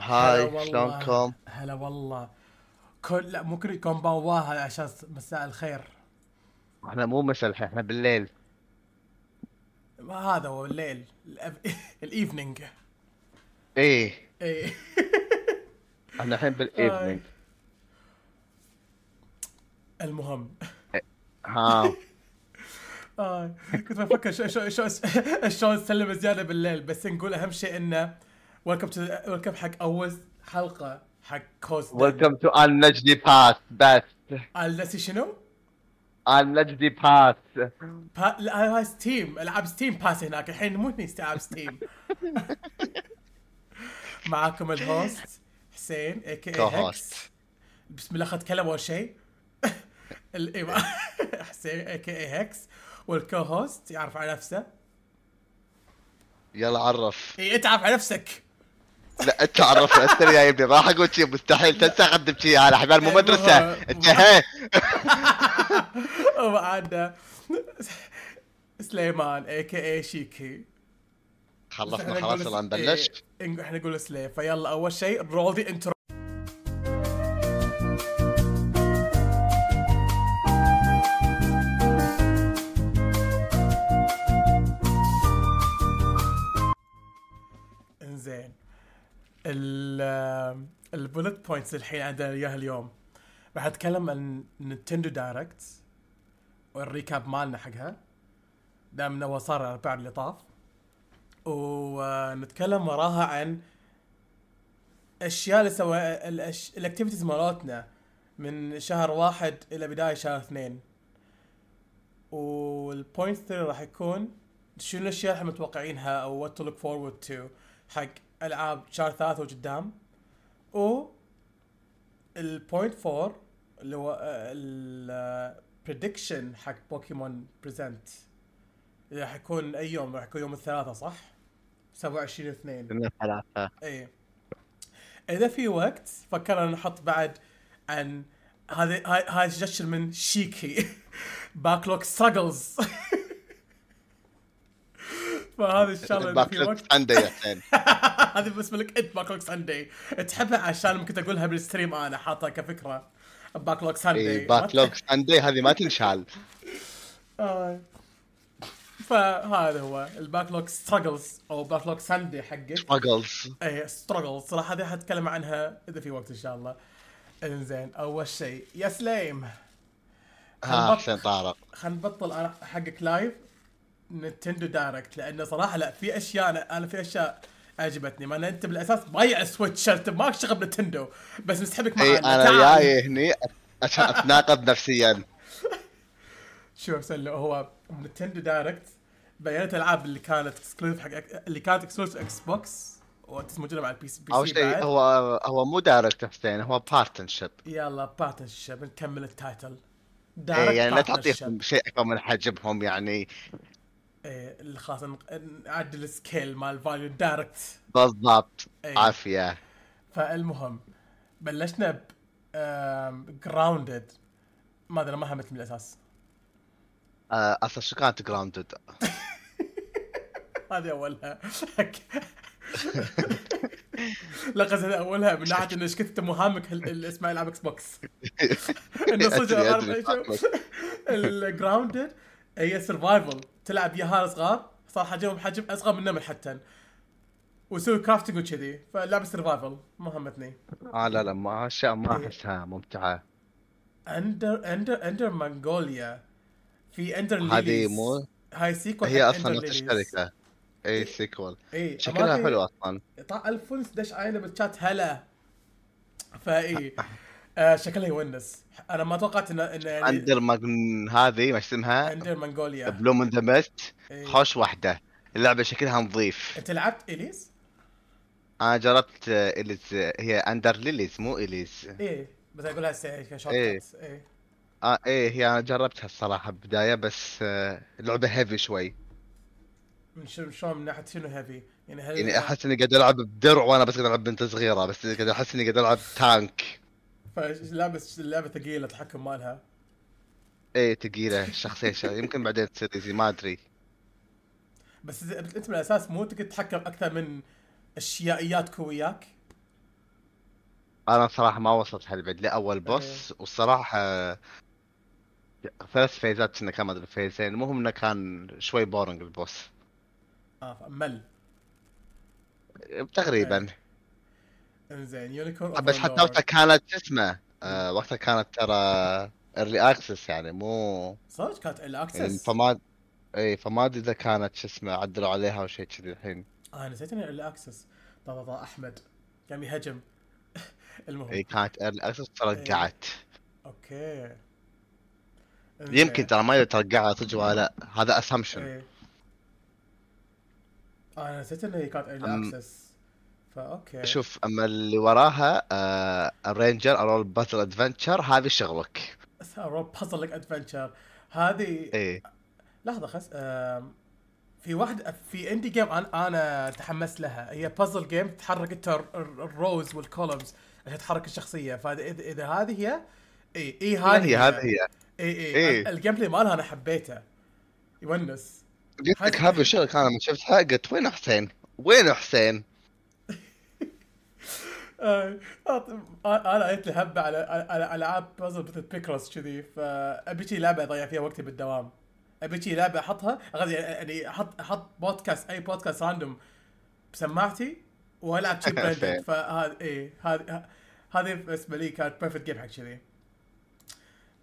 hi هلا والله. شلونكم؟ هلا والله. كل لا مو كل こんばんは عشان مساء الخير. إحنا مو مسا الحين إحنا بالليل. ما هذا هو الليل ال evening إيه. إيه. إحنا الحين بال evening المهم. ها. آه. كنت بفكر شو شو شو شلون نسلم زيادة بالليل بس نقول أهم شيء إنه ويلكم تو ويلكم حق أول حلقة حق كوست ويلكم تو ان نجدي باس بس النسي شنو؟ ان نجدي باس با... لا هاي ستيم العاب ستيم باس هناك. الحين مو هني العاب ستيم معاكم الهوست حسين اي كي. هكس بسم الله خد كلام أول شيء. إيه، حسين aka هكس وال co-host يعرف على نفسه. يلا عرف. اي أنت عارف على نفسك. لا أنت عرف أنت اللي جايبني راح أقول شيء مستحيل تنسى اقدم شيء على حبال مو مدرسة. أنت هي وبعد سليمان aka شيكي. خلصنا خلاص يلا نبلش إيه، إحنا نقول سلي فيلا أول شيء the intro ال bullet points الحين عندنا إياها اليوم. راح أتكلم عن Nintendo Direct وال recap مالنا حقها. دام إنه صار الاربعاء اللي طاف. ونتكلم وراها عن أشياء اللي سوى. ال activities مالتنا من شهر واحد إلى بداية شهر اثنين. وال point 3 راح يكون شنو الأشياء اللي إحنا متوقعينها أو what to look forward to حق العاب شهر ثلاثة وقدام و ال point 4 اللي هو ال prediction حق Pokémon Presents اللي راح يكون أي يوم راح يكون يوم الثلاثاء صح؟ 27 2 اثنين ثلاثة إيه. إذا في وقت فكرنا نحط بعد عن هذه هاي سجشن من شيكي backlog struggles فهذه الشغلة إذا في backlog وقت. Sunday يا حسين. هذه بالنسبة لك انت backlog Sunday تحبها عشان ممكن اقولها بال stream أنا حاطها كفكرة. backlog Sunday إيه backlog Sunday هذه ما تنشال. آه. فهذا هو ال backlog struggles أو backlog Sunday حقك. struggles إيه struggle صراحة هذه حتكلم عنها إذا في وقت إن شاء الله. إنزين أول شيء. يا سليم ها حسين طارق. خلينا نبلش حقك live Nintendo Direct لأنه صراحة لا في أشياء أنا, أنا في أشياء عجبتني. ما أنت بالأساس بايع Switch انت ماك شغل ب Nintendo بس نسحبك معنا. اي أنا. جاي هني عشان أتناقض نفسيا. شوف سلو هو Nintendo Direct بينت الالعاب اللي كانت exclusive حق اللي كانت exclusive Xbox موجودة مع البي سي بي أول سي شيء هو هو مو دايركت حسين هو بارتنشيب يلا بارتنرشيب نكمل التايتل إيه يعني لا تعطيهم. شيء أكبر من حجمهم يعني إيه خلاص نعدل السكيل مال فاليو دايركت بالضبط. إيه. عافية. فالمهم بلشنا ب جراوندد ما أدري ما همت من الاساس آه، أصلا شو كانت جراوندد هذه أولها. لا قصدي أولها. من ناحية إنه إيش كنت مهامك اسمها العاب إكس بوكس إنه صدق. الجراوندد هي سرفايفل تلعب ياهال صغار صار حجمهم حجم أصغر من نمل حتى. ويسوي كرافتنج وكذي فاللعبه سرفايفل ما همتني آه لا لا ما أشياء ما إيه. أحسها ممتعة. اندر اندر اندر مانجوليا في Ender هذه Lilies. مو هاي sequel هي أصلا نفس. الشركة. اي sequel اي شكلها حلو أصلا. طا 1011 عائله بالشات هلا. فاي آه شكلها يونس. أنا ما توقعت انه انه يعني Ender Magn هذه ما اسمها؟ Ender Magnolia Bloom the Mist إيه. خوش واحدة. اللعبة شكلها نظيف. أنت لعبت Lilies؟ أنا جربت آه، Lilies آه، هي Ender Lilies مو Lilies إيه بس أقولها كشوت إيه. كات. إيه. آه إيه هي أنا جربتها الصراحة بدايه بس آه، لعبة heavy شوي. من شو شلون من ناحية شنو heavy؟ يعني هل يعني أحس إني قاعد ألعب بدرع وأنا بس قاعد ألعب بنت صغيرة بس قاعد أحس إني قاعد ألعب tank فلعبه اللعبة ثقيله التحكم مالها. إيه ثقيله الشخصيه شا- يمكن بعدين تصير easy ما أدري. بس أنت من الاساس مو تقدر تتحكم أكثر من اشيائياتك وياك أنا صراحة ما وصلت هالبعد لأول boss والصراحة ثلاث phase ات كنا كان ما أدري phase ين المهم إنه كان شوي boring ال boss آه مل. تقريبا. انزين Unicorn بس حتى وقتها كانت شو اسمه آه وقتها كانت ترى early access يعني مو صدق كانت ال يعني access فما إي فما أدري إذا كانت شو اسمه عدلوا عليها أو شيء كذي الحين. آه نسيت اني ال access طا طا أحمد قام يهجم. المهم. إي كانت early access ترقعت أوكي. يمكن ترى ما ادري ترقعت صدق ولا لأ. هذا assumption إيه آه، أنا نسيت إنها كانت أم- access فأوكي. شوف أما اللي وراها آه Arranger أو puzzle adventure هذه شغلك. puzzling adventure هذه اي لحظة خس في واحد في indie game أنا أنا تحمست لها. هي puzzle game تحرك انت ال- ال- ال rows وال columns عشان تحرك الشخصية. فاذا إذا هذه هي إي إي هذه هذه هذه هي. إي إي إيه. ال gameplay مالها أنا حبيته. يونس. قلت لك هذه- هذا شغلك أنا لما شفتها. قلت وين حسين؟ وين حسين؟ آه، أنا جت لي هبه على على ألعاب بازل مثل Picross كذي فابي شي لعبة أضيع فيها وقتي بالدوام أبي شي لعبة أحطها أغذي يعني أحط أحط بودكاست أي podcast random بسماعتي وألعب شي فاهم. فهذا إيه هذه هذه بالنسبة لي كانت perfect game حق كذي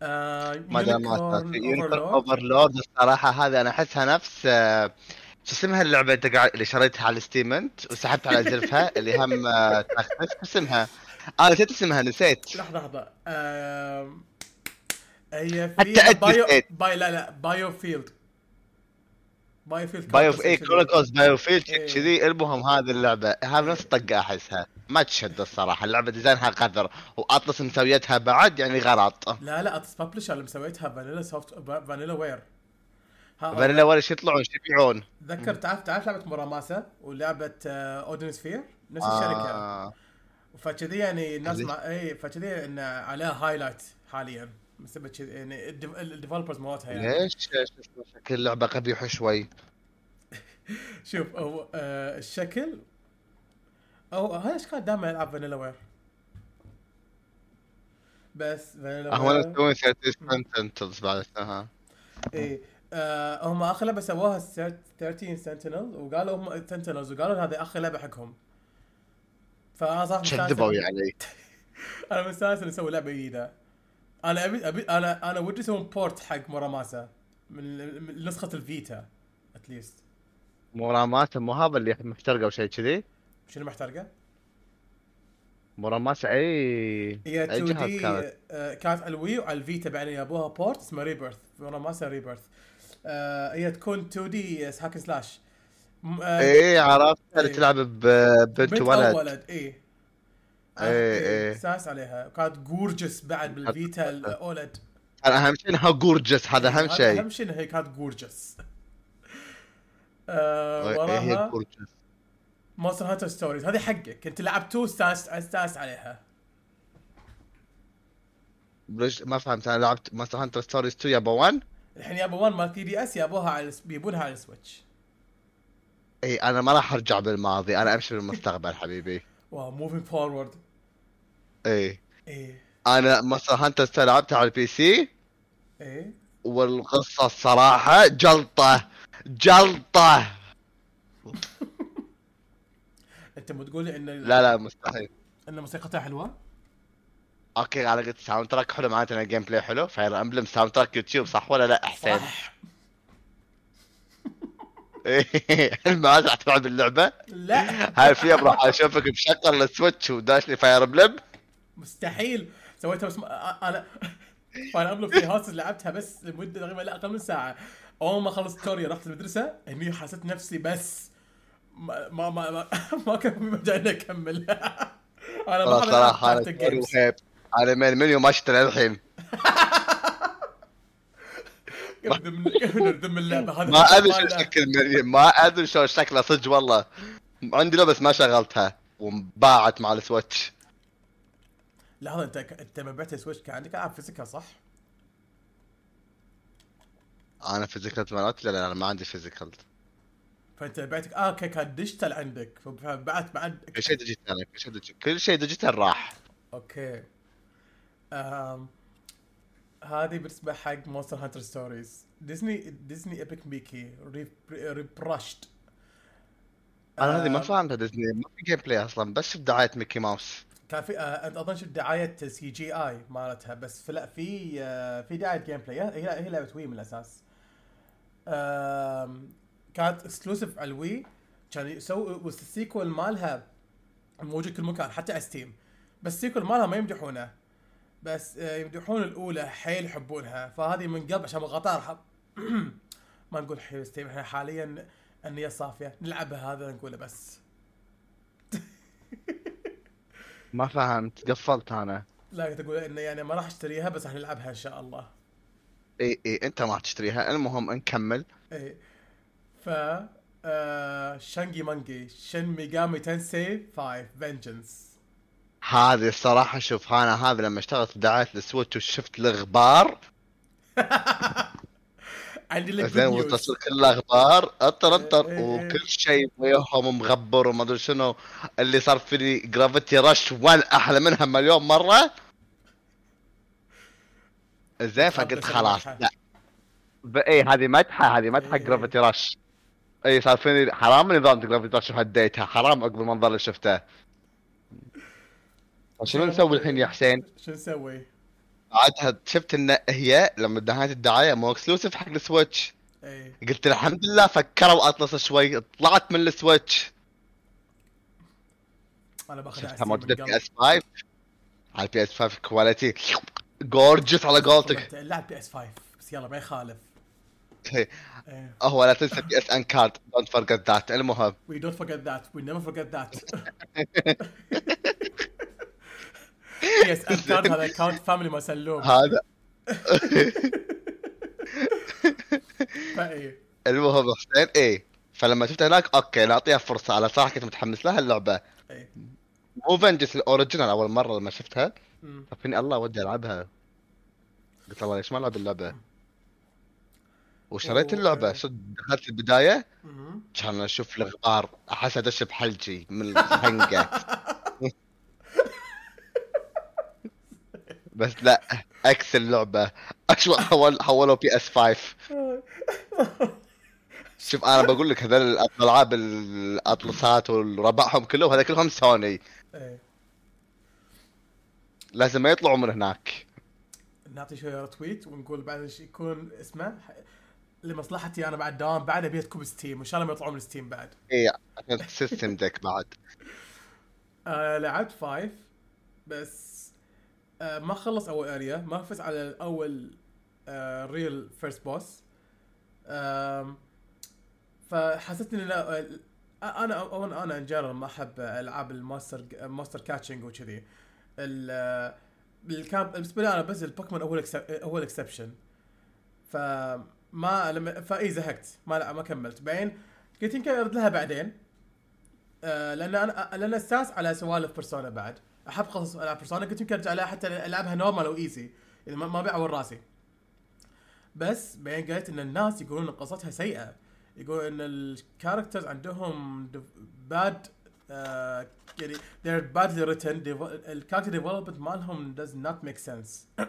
آه، ما دام. Overlord الصراحة هذه أنا أحسها نفس آه، شو اسمها اللعبة انت قاعد اللي شريتها على Steam انت وسحبت على زلفها اللي هم آه، تخفف شو اسمها؟ أنا نسيت اسمها نسيت. لحظة لحظة. آم، هي حتى في بايو. باي لا لا DioField DioField بايو اي كذي. Chronicles DioField. كذي المهم هذه اللعبة. هذه نفس طقه أحسها. ما تشد الصراحة. اللعبة design ها قذر. و Atlus مسويتها بعد يعني غلط. لا لا Atlus publisher اللي مسويتها Vanilla soft Vanillaware Vanilla شو يطلعون شو يبيعون تذكر تعرف تعرف لعبة Muramasa ولعبة Odin Sphere نفس الشركة. آه. فكذي يعني الناس؟ مع اي فكذي إن عليها highlight حاليا. بسبب كذي يعني ال developers مالتها يعني. ليش؟ شكل اللعبه قبيح شوي. شوف هو آه الشكل أو هاي إيش كان دائما يلعب Vanillaware بس فانيلا هو ware مسوين 13 Sentinels بعد ها إيه. آه هم آخر لعبة سووها 13 Sentinel وقالوا هم Sentinels وقالوا هذه آخر لعبة حقهم. فأنا صراحة كذبوا يعني. أنا مستانس اني أسوي لعبة جديدة. أنا ابي ابي أنا أنا ودي أسوي port حق Muramasa من نسخة ال Vita at least Muramasa مو هذا اللي محترقة أو شيء كذي؟ شنو محترقة؟ Muramasa اي هي أي 2 جهاز D كانت؟ آه، كانت على ال Wii وعلى ال Vita بعدين جابوها port اسمه Rebirth Muramasa Rebirth آه هي تكون 2D hack slash. م- آه، اي عرفت؟ اللي إيه. تلعب ببنت بنت ولد ولد. اي إيه، إيه. استانس عليها. كانت gorgeous بعد بال Vita ال OLED. أهم شيء إنها gorgeous هذا أهم شيء. أهم شيء إنها هي كانت gorgeous آه إيه هي وراها gorgeous Monster Hunter Stories هذه حقك. أنت لعبت 2 استانس استانس عليها. ما فهمت؟ أنا لعبت Monster Hunter Stories 2 يابا 1 الحين يابا 1 مال 3DS يابوها على بيبونها على ال Switch. إي أنا ما راح أرجع بالماضي. أنا أمشي بالمستقبل حبيبي. wow moving forward إي. إيه أنا Monster Hunter لعبتها على ال PC. إيه والقصة الصراحة جلطة. جلطة. أنت مو تقول لي ان لا لا مستحيل. إن موسيقتها حلوة؟ okay أنا قلت soundtrack حلو معناته إن ال gameplay حلو Fire Emblem soundtrack YouTube صح ولا لا حسين؟ صح. ما راح تلعب اللعبة؟ لا. هاي في راح أشوفك مشغل ال Switch وداش لي Fire Emblem مستحيل. سويتها بس انا فانا قبل في هاوس لعبتها بس لمدة تقريبا لا أقل من ساعة. أول ما خلصت story رحت المدرسة هني حسيت نفسي بس. ما ما ما, ما, ما كان في مجال اني اكمل أنا ما صراحة أنا من المنيو ما شفت للحين نردم- نردم اللعبة هذه. ما أدري شو. شكل ما أدري شو شكله صدق والله. عندي لو بس ما شغلتها وانباعت مع ال Switch. لحظة أنت أنت لما بعت ال Switch كان عندك العاب physical صح؟ أنا physical مالت لا لا أنا ما عندي physical. فأنت بعتك آه okay كان digital عندك. فبعت بعد كل شيء digital كل شيء digital راح. Okay. هذه بالنسبة حق Monster Hunter Stories Disney Disney Epic Mickey Rebrushed أنا هذه ما فهمتها ديزني ما في gameplay أصلا بس في دعاية ميكي ماوس. كان في آه، أظن شفت دعاية CGI مالتها بس لا في آه، في دعاية gameplay هي هي لعبة Wii من الأساس. كانت exclusive على ال Wii كان يسوي وال sequel مالها موجود كل مكان حتى على Steam بس ال sequel مالها ما يمدحونه. بس آه، يمدحون الأولى حيل يحبونها. فهذه من قبل عشان حب ما نقول حيل Steam إحنا حاليا النية صافية. نلعبها هذا نقوله بس. ما فهمت. قفلت أنا. لا تقول إنه يعني ما راح أشتريها بس راح نلعبها إن شاء الله. إي إي أنت ما تشتريها. المهم نكمل. إيه ف آه شانجي مانجي. شن ميجامي تنسي؟ 5 فينجنس هذه الصراحة شوف أنا هذه لما اشتغلت دعاية السويتش وشفت الغبار عندي لك زين. والتصوير كله غبار أطر أطر. إيه، إيه. وكل شيء وياهم مغبر وما أدري شنو. اللي صار فيني جرافيتي رش 1 أحلى منها مليون مرة. زين فقلت خلاص. لا. اي هذه مدحة هذه مدحة. Gravity Rush اي صار فيني حرام نظام Gravity Rush وهديتها حرام عقب المنظر اللي شفته. شنو نسوي الحين يا حسين؟ شو نسوي؟ بعدها شفت إن هي لما نهاية الدعاية مو exclusive حق ال Switch. إيه. قلت الحمد لله فكروا Atlus شوي. طلعت من ال Switch. أنا باخذ شفتها موجودة في S 5 على البي اس 5 كواليتي جورجس على قولتك. اللعب بي اس 5 بس يلا ما يخالف. إيه. إيه. هو لا تنسى بي اس ان كارد دونت فورجيت ذات المهم. We don't forget that. We never يس كارد هذا فاميلي سلوم هذا المهم حسين إيه. فلما شفت هناك أوكي نعطيها فرصة على صراحة كنت متحمس لها اللعبة. إيه. مو فنجس الأوريجينال أول مرة لما شفتها. فيني الله ودي ألعبها. قلت الله ليش ما ألعب اللعبة؟ وشريت أوه. اللعبة. صد دخلت البداية مم. كان أشوف الغبار أحس أدش بحلجي من الحنقة بس لا عكس اللعبة. اشوى حول حولوا بي اس 5 شوف أنا بقول لك هذول الألعاب الأطلسات وربعهم كلهم هذا كلهم سوني. إيه. لازم ما يطلعوا من هناك. نعطي شوية تويت ونقول بعد إيش يكون اسمه؟ لمصلحتي أنا بعد دوام بعد أبي تكون ستيم وإن شاء الله ما يطلعون من ستيم بعد. اي عشان سيستم ديك بعد. آه لعبت فايف بس آه ما خلص أول اريا ما فزت على آه real first boss فحسيت لا آه، أنا أنا أنا in general ما أحب ألعاب ال monster monster catching وكذي. آه، ال game بالنسبة لي أنا بس البوكيمون أول إكس- أول exception فما لما فإي زهقت ما لا ما كملت. بعدين قلت يمكن أرد لها بعدين. لأن أنا لأن استانس على سوالف Persona بعد. أحب قصص ألعاب Persona قلت يمكن أرجع لها حتى ألعبها normal أو easy يعني ما ما بيعور رأسي. بس بعدين قلت إن الناس يقولون إن قصتها سيئة. يقولون إن ال characters عندهم bad يعني they're badly written. ال character development مالهم does not make sense.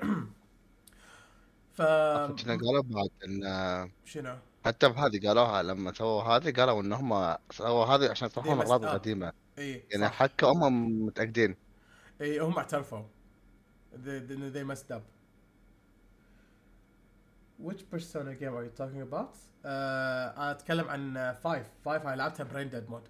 ف كنا قالوا بعد إن شنو؟ حتى بهذه قالوها لما سووا هذه قالوا إن هم سووا هذه عشان يصلحون الاغراض. القديمة. اي يعني. حتى هم متأكدين. اي هم اعترفوا. They, they, messed up. Which persona game are you talking about؟ uh, أنا أتكلم عن 5 5 أنا لعبتها brain dead mode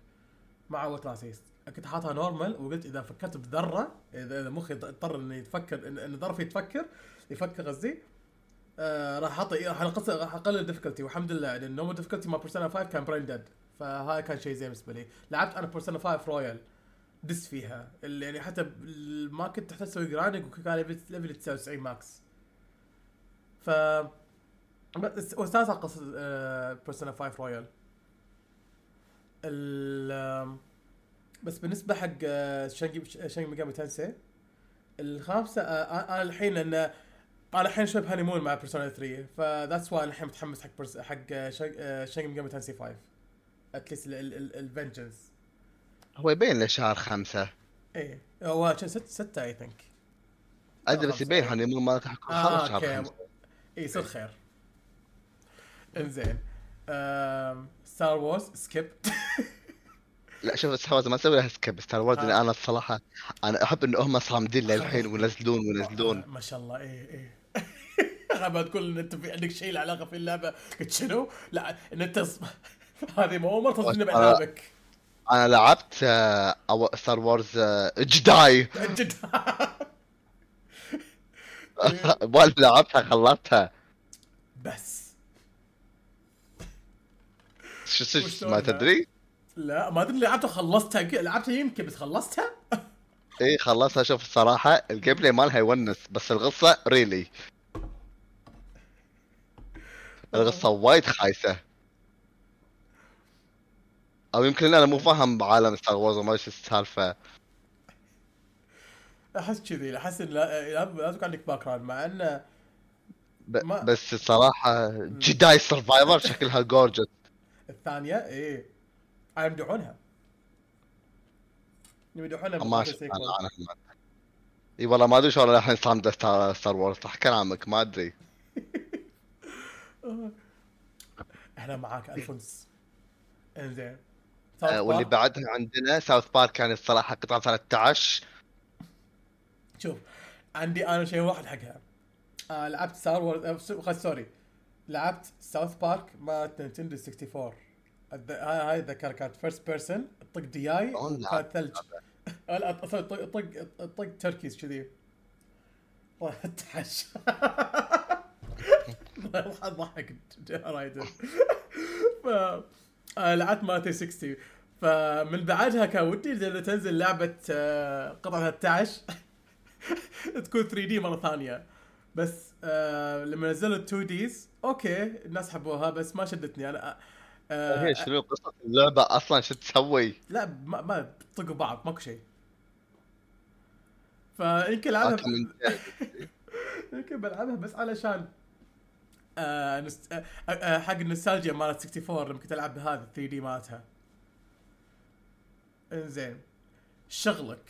ما عودت راسي كنت حاطها normal وقلت إذا فكرت بذره إذا مخي اضطر إنه يتفكر ان ظرفي يتفكر يفكر قصدي آه راح أحط راح راح أقلل ال difficulty والحمد لله لأن ال normal difficulty مع Persona 5 كان brain dead فهذا كان شيء زين بالنسبة لي. لعبت أنا Persona 5 Royal دس فيها. اللي يعني حتى ما كنت تحتاج تسوي grinding وكان level level 99 max ف على قصه Persona 5 Royal ال بس بالنسبة حق آه، شانجي شانجي Megami Tensei الخامسة آه، أنا الحين لأن أنا الحين شوي ب honeymoon مع Persona 3 ف that's why الحين متحمس حق حق آه، آه، Shin Megami Tensei 5 at least ال Vengeance هو يبين له شهر خمسة. إيه. هو كان ست ستة I think أدري بس. يبين honeymoon ما راح يكون آه خلص شهر okay. خمسة. اي يصير خير. إنزين. Star Wars skip لا شوف Star Wars ما أسوي لها skip Star Wars آه. اللي أنا الصراحة أنا أحب إن هم صامدين للحين وينزلون وينزلون ما شاء الله إيه إيه. أنا تقول إن أنت في عندك شيء له علاقة في اللعبة. قلت شنو؟ لا إن أنت هذه مو تصدمني بالعابك أنا لعبت آه، أو Star Wars آه، Jedi. جد ولا لعبتها خلصتها. بس. شو ما؟ تدري؟ لا ما أدري لعبتها خلصتها لعبتها يمكن بس خلصتها؟ اي خلصها شوف الصراحة ال gameplay مالها يونس بس القصة really القصة وايد خايسة. أو يمكن أنا مو فاهم بعالم Star Wars وما إيش السالفة. أحس كذي أحس لازم يكون عندك background مع انه ب... ما- بس الصراحه Jedi Survivor شكلها gorgeous الثانية إيه. يمدحونها. يمدحونها ما. أنا إي والله ما أدري شلون الحين صامده Star, Wars صح كلامك ما أدري. إحنا معاك ألفونس. إنزين. واللي بعدها عندنا South Park كان الصراحة قطعة 13 شوف عندي أنا شيء واحد حقها. آه لعبت Star Wars آه sorry لعبت ساوث بارك مع نينتندو 64 الد- هاي اتذكر كانت فيرست بيرسون طق دياي كانت ثلج. آه، لا طق طق طق, تركيز كذي. تحش ضحك رايدر. آه، لعبت مالتي 60 فمن بعدها كان ودي إذا تنزل لعبة آه، قطعة 13 تكون 3D مرة ثانية. بس آه لما نزلوا 2Ds okay الناس حبوها بس ما شدتني. أنا آه هي شنو قصة اللعبة أصلا شو تسوي؟ لا ما ما طقوا بعض ماكو شيء. فيمكن ألعبها يمكن بلعبها بس علشان آه نست... آه آه حق النوستالجيا مالت 64 لما كنت ألعب بهذا 3D مالتها. إنزين. شغلك.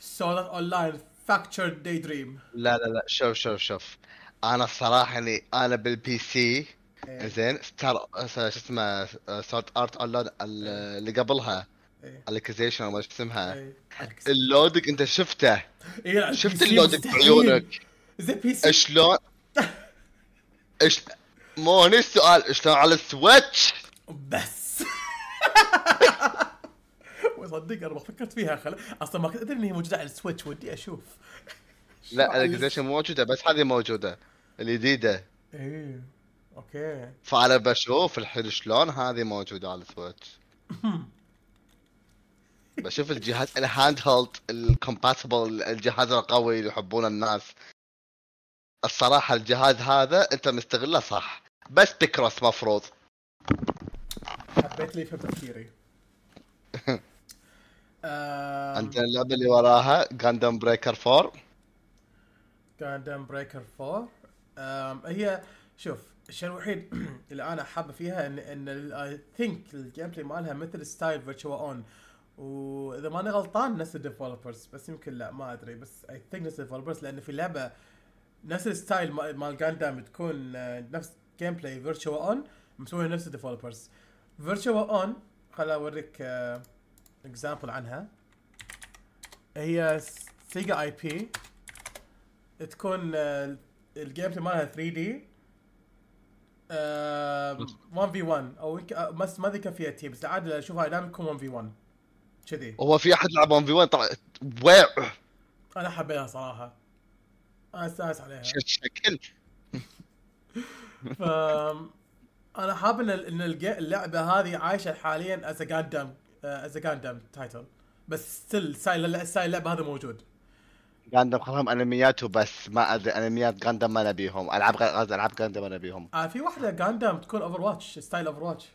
سولار اون لاين فاكتشر داي دريم لا لا لا شوف شوف شوف. أنا الصراحه يعني أنا بالبي سي إيه. زين ستار شو اسمه سورت ارت اونلاين اللي قبلها. الكزيشن ما شو اسمها. إيه. اللودك أنت شفته. إيه، شفت اللودك. بعيونك. زي بي سي شلون إيش مو هني السؤال شلون على السويتش؟ بس. وصدق أنا ما فكرت فيها خل... أصلا ما كنت أدري ان هي موجودة على ال Switch ودي أشوف. لا مو موجودة بس هذه موجودة الجديدة. إيه okay. فأنا بشوف الحين شلون هذه موجودة على ال Switch. بشوف الجهاز ال handheld ال compatible الجهاز القوي اللي يحبونه الناس. الصراحة الجهاز هذا أنت مستغله صح بس ب cross مفروض. حبيت لي فهم تفكيري. عندنا اللعبة اللي وراها Gundam Breaker 4 Gundam Breaker 4 آم، هي شوف الشيء الوحيد اللي أنا حابة فيها إن إن I think ال gameplay مالها مثل style Virtual On وإذا ماني غلطان نفس ال developers بس يمكن لا ما أدري بس I think نفس ال developers لأن في لعبة نفس ال style ما- مال Gundam تكون آه، نفس gameplay Virtual On مسويها نفس ال developers Virtual On خل أوريك example عنها. هي Sega IP تكون آه، ال gameplay مالها 3D 1 في 1 أو آه، بس ما ذكر فيها team بس عادي أشوفها دائما تكون 1 في 1 كذي. هو في أحد لعب 1 في 1 طلع ويع أنا حبيتها صراحة. استانس عليها. شكل ف أنا حاب إن إن اللعبة هذه عايشة حاليا as Gundam as Gundam title بس still style اللعبة هذا موجود. Gundam خلهم انميات وبس ما أدري أنميات Gundam ما نبيهم. ألعاب ألعاب Gundam ما نبيهم. آه في واحدة Gundam تكون Overwatch style Overwatch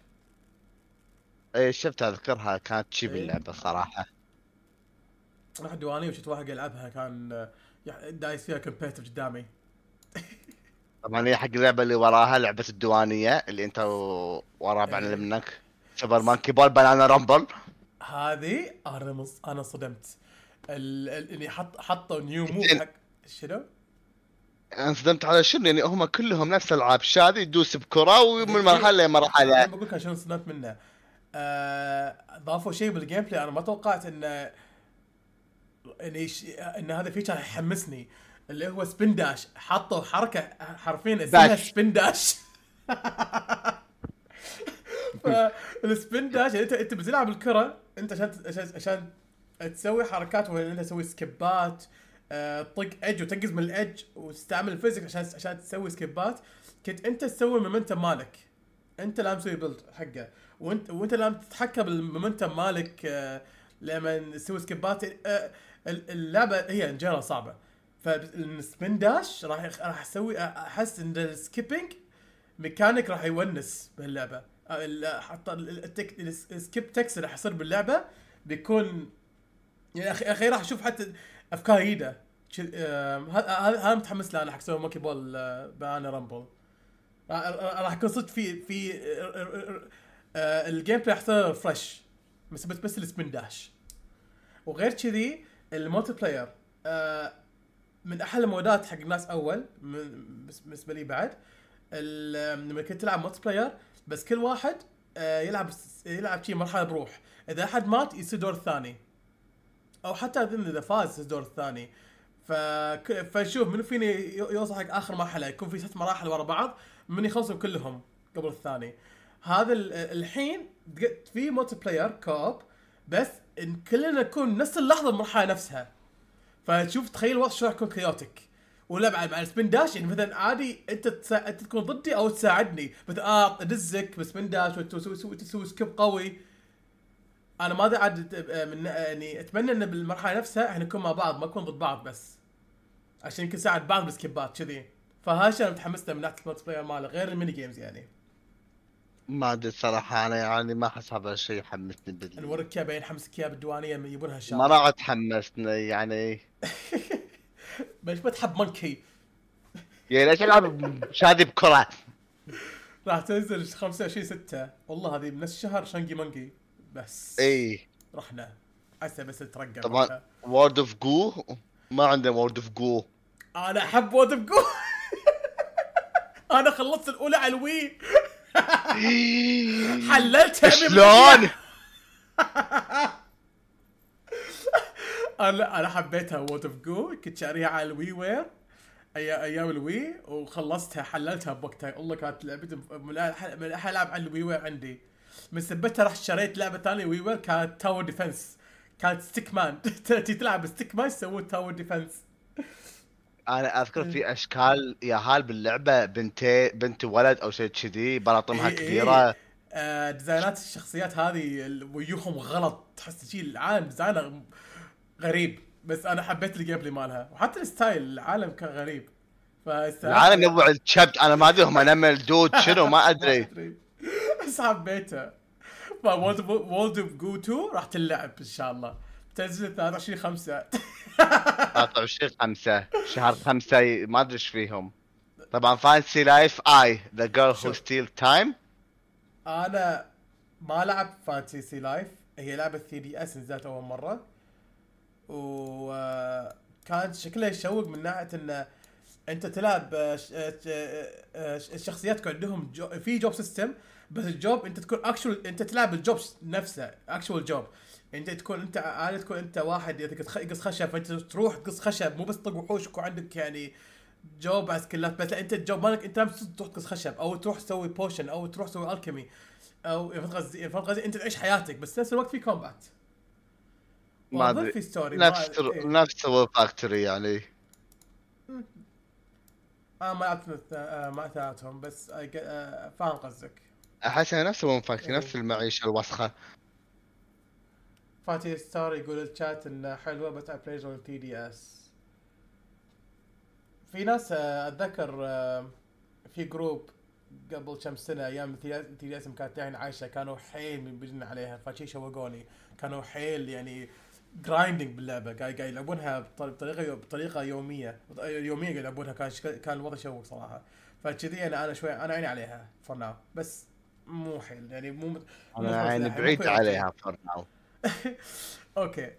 اي شفت أذكرها. كانت تشيب إيه. اللعبه صراحة. رحت ديواني وشفت واحد يلعبها كان دايس فيها كومبيتف قدامي طبعا هي حق اللعبة اللي وراها لعبة الديوانية اللي انت و- ورابعنا إيه. منك. سوبر مانكي بول بانانا رامبل هذه أنا مص... أنا صدمت. ال- ال- اللي حط حطوا نيو زين. حق شنو؟ أنا انصدمت على شنو؟ يعني هم كلهم نفس العاب شادي يدوس بكرة ومن مرحلة أنا لمرحله بقول لك شنو صدمت منه. آه، ضافوا شيء بال gameplay أنا ما توقعت إنه ان ش... إن هذا feature يحمسني. اللي هو spin dash حطوا حركة حرفيا اسمها. spin dash فال spin dash يعني انت انت بتلعب الكرة انت عشان عشان تسوي حركات ولا إنت تسوي skip ات آه، تطق edge وتنقز من ال edge وتستعمل ال physics عشان عشان تسوي skip ات كنت انت تسوي ال momentum مالك. انت لازم تسوي build حقه. وانت وانت لازم تتحكم بال momentum مالك آه، لما تسوي skip ات اللعبة هي in general صعبة. فال spin dash راح راح أسوي أحس إن ال skipping mechanic راح يونس ال- ال tech- ال skip techs اللي يصير باللعبة بيكون يعني أخي أخي راح أشوف حتى أفكار جديدة. هذا متحمس له أنا حق أسوي Monkey Ball Banana Rumble راح يكون صدق في في آه، ال gameplay راح يصير fresh بس بس ال spin dash. وغير كذي ال multiplayer آه، من أحلى ال mode ات حق الناس أول بالنسبة لي بعد لما كنت تلعب multiplayer بس كل واحد آه، يلعب يلعب شي مرحلة بروح. إذا أحد مات يصير دور الثاني. أو حتى إذا فاز الدور الثاني. ف... فشوف من فيني يوصل حق آخر مرحلة؟ يكون في ست مراحل ورا بعض من يخلصهم كلهم قبل الثاني. هذا ال- الحين في multiplayer co-op بس إن كلنا نكون نفس اللحظة المرحلة نفسها. فتشوف تخيل الوضع شو راح يكون chaotic ولا بعد مع ال spin dash يعني مثلا عادي أنت تسا... أنت تكون ضدي أو تساعدني. مثلا آه أدزك ب spin dash وتسوي تسوي, skip قوي. أنا ما أدري عاد آه، من يعني أتمنى إن بالمرحلة نفسها إحنا نكون مع بعض ما نكون ضد بعض بس. عشان يمكن نساعد بعض بال skip ات كذي. فهذا الشيء أنا متحمس له من ناحية ال multiplayer ماله غير ال mini games يعني. ما أدري الصراحه أنا يعني ما احس هذا الشيء يحمسني بال نوريك اياه بعدين حمسك اياه بالديوانيه يبونها ان شاء ما راح تحمسني يعني. بس بتحب مونكي. يعني ليش العب شادي بكرة؟ راح تنزل 25 6 والله هذه من الشهر شانجي مانجي بس إي. رحنا. عسى بس ترقب طبعا وورد اوف جو ما عندنا وورد اوف جو أنا أحب وود اوف جو أنا خلصت الأولى على الوي. حللتها شلون؟ أنا أنا حبيتها وود اوف جو كنت شاريها على الوي وير أي أيام ال Wii وخلصتها حللتها بوقتها. والله كانت لعبتي من أحلى العاب على ال WiiWare عندي. من سبتها رحت شريت لعبة ثانية WiiWare كانت tower defense كانت stickman تلعب stickman يسوون tower defense أنا أذكر في أشكال ياهال باللعبة بنتي بنت ولد أو شيء كذي بلاطمها إيه إيه. كبيرة. آه design ات الشخصيات هذه ويوهم غلط تحس شيء العالم design ه غريب. بس أنا حبيت الجيم بلاي مالها. وحتى الستايل العالم كان غريب. العالم يبغى الشبت. أنا ما أدري هم نمل دود شنو ما أدري. بس حبيتها فولد اوف جو 2 راح تلعب إن شاء الله. تنزل 23 5 23 5 شهر 5 ما أدري إيش فيهم. طبعا فانسي لايف اي ذا جيرل هو. ستيل تايم أنا ما لعبت Fantasy Life هي لعبة 3DS نزلت أول مرة. وكانت شكلها يشوق من ناحية إنه أنت تلعب آه، آه، آه، آه، الشخصيات عندهم جو في job system بس ال job أنت تكون actual أنت تلعب ال job نفسه actual job انت تكون انت عادي تكون انت واحد اذا كنت تقص خشب فانت تروح تقص خشب مو بس تطق وحوش يكون عندك يعني job على skill ات بس لا انت ال job مالك انت تروح تقص خشب أو تروح تسوي potion أو تروح تسوي alchemy أو فهمت قصدي فهمت قصدي انت تعيش حياتك بس نفس الوقت في كومبات ما أدري. في ستوري نفس ما- إيه. نفس فاكتوري يعني. أنا ما لعبت آه، مع ثلاثهم بس آه، فاهم قصدك. أحس إنه نفس ون فاكتوري إيه. نفس المعيشة الوسخة. فاتي ستار يقول الشات انه حلوة بس اي بلايز اون تي دي اس في ناس آه، أتذكر آه، في group قبل كم سنة أيام 3DS كانت يعني عايشة كانوا حيل منبجين عليها فشي شوقوني. كانوا حيل يعني grinding باللعبة قاعد قاعد يلعبونها بط- بطريقة بطريقة يومية يوميا قاعد يلعبونها كان كان الوضع يشوق صراحة. فكذي أنا أنا شوي أنا عيني عليها for now بس مو حيل يعني مو مو أنا خلاص يعني بعيد. عليها for now أوكي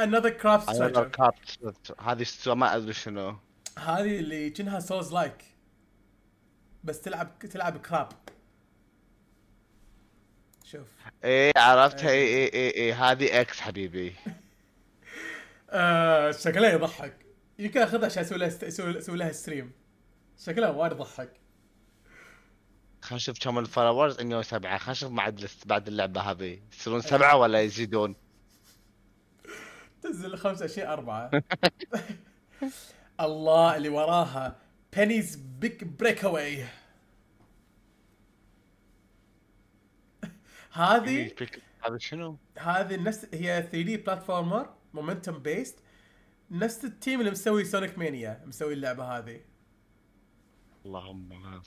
Another Crab's Treasure كابت هذه ما أدري شنو. هذه اللي كأنها souls-like بس تلعب تلعب crab شوف. إيه عرفتها اي اي اي اي هذه إكس حبيبي. آه شكلها يضحك. يمكن أخذها عشان أسوي لها أسوي أسوي لها stream شكلها وايد يضحك. خلينا نشوف كم ال followers. 107 خلينا نشوف بعد بعد اللعبة هذه. يصيرون سبعة ولا يزيدون؟ تنزل 25 4 الله اللي وراها. Penny's Big Breakaway هذه هذا شنو؟ هذه نفس هي 3D platformer momentum based نفس ال team اللي مسوي Sonic Mania مسوي اللعبة هذه. اللهم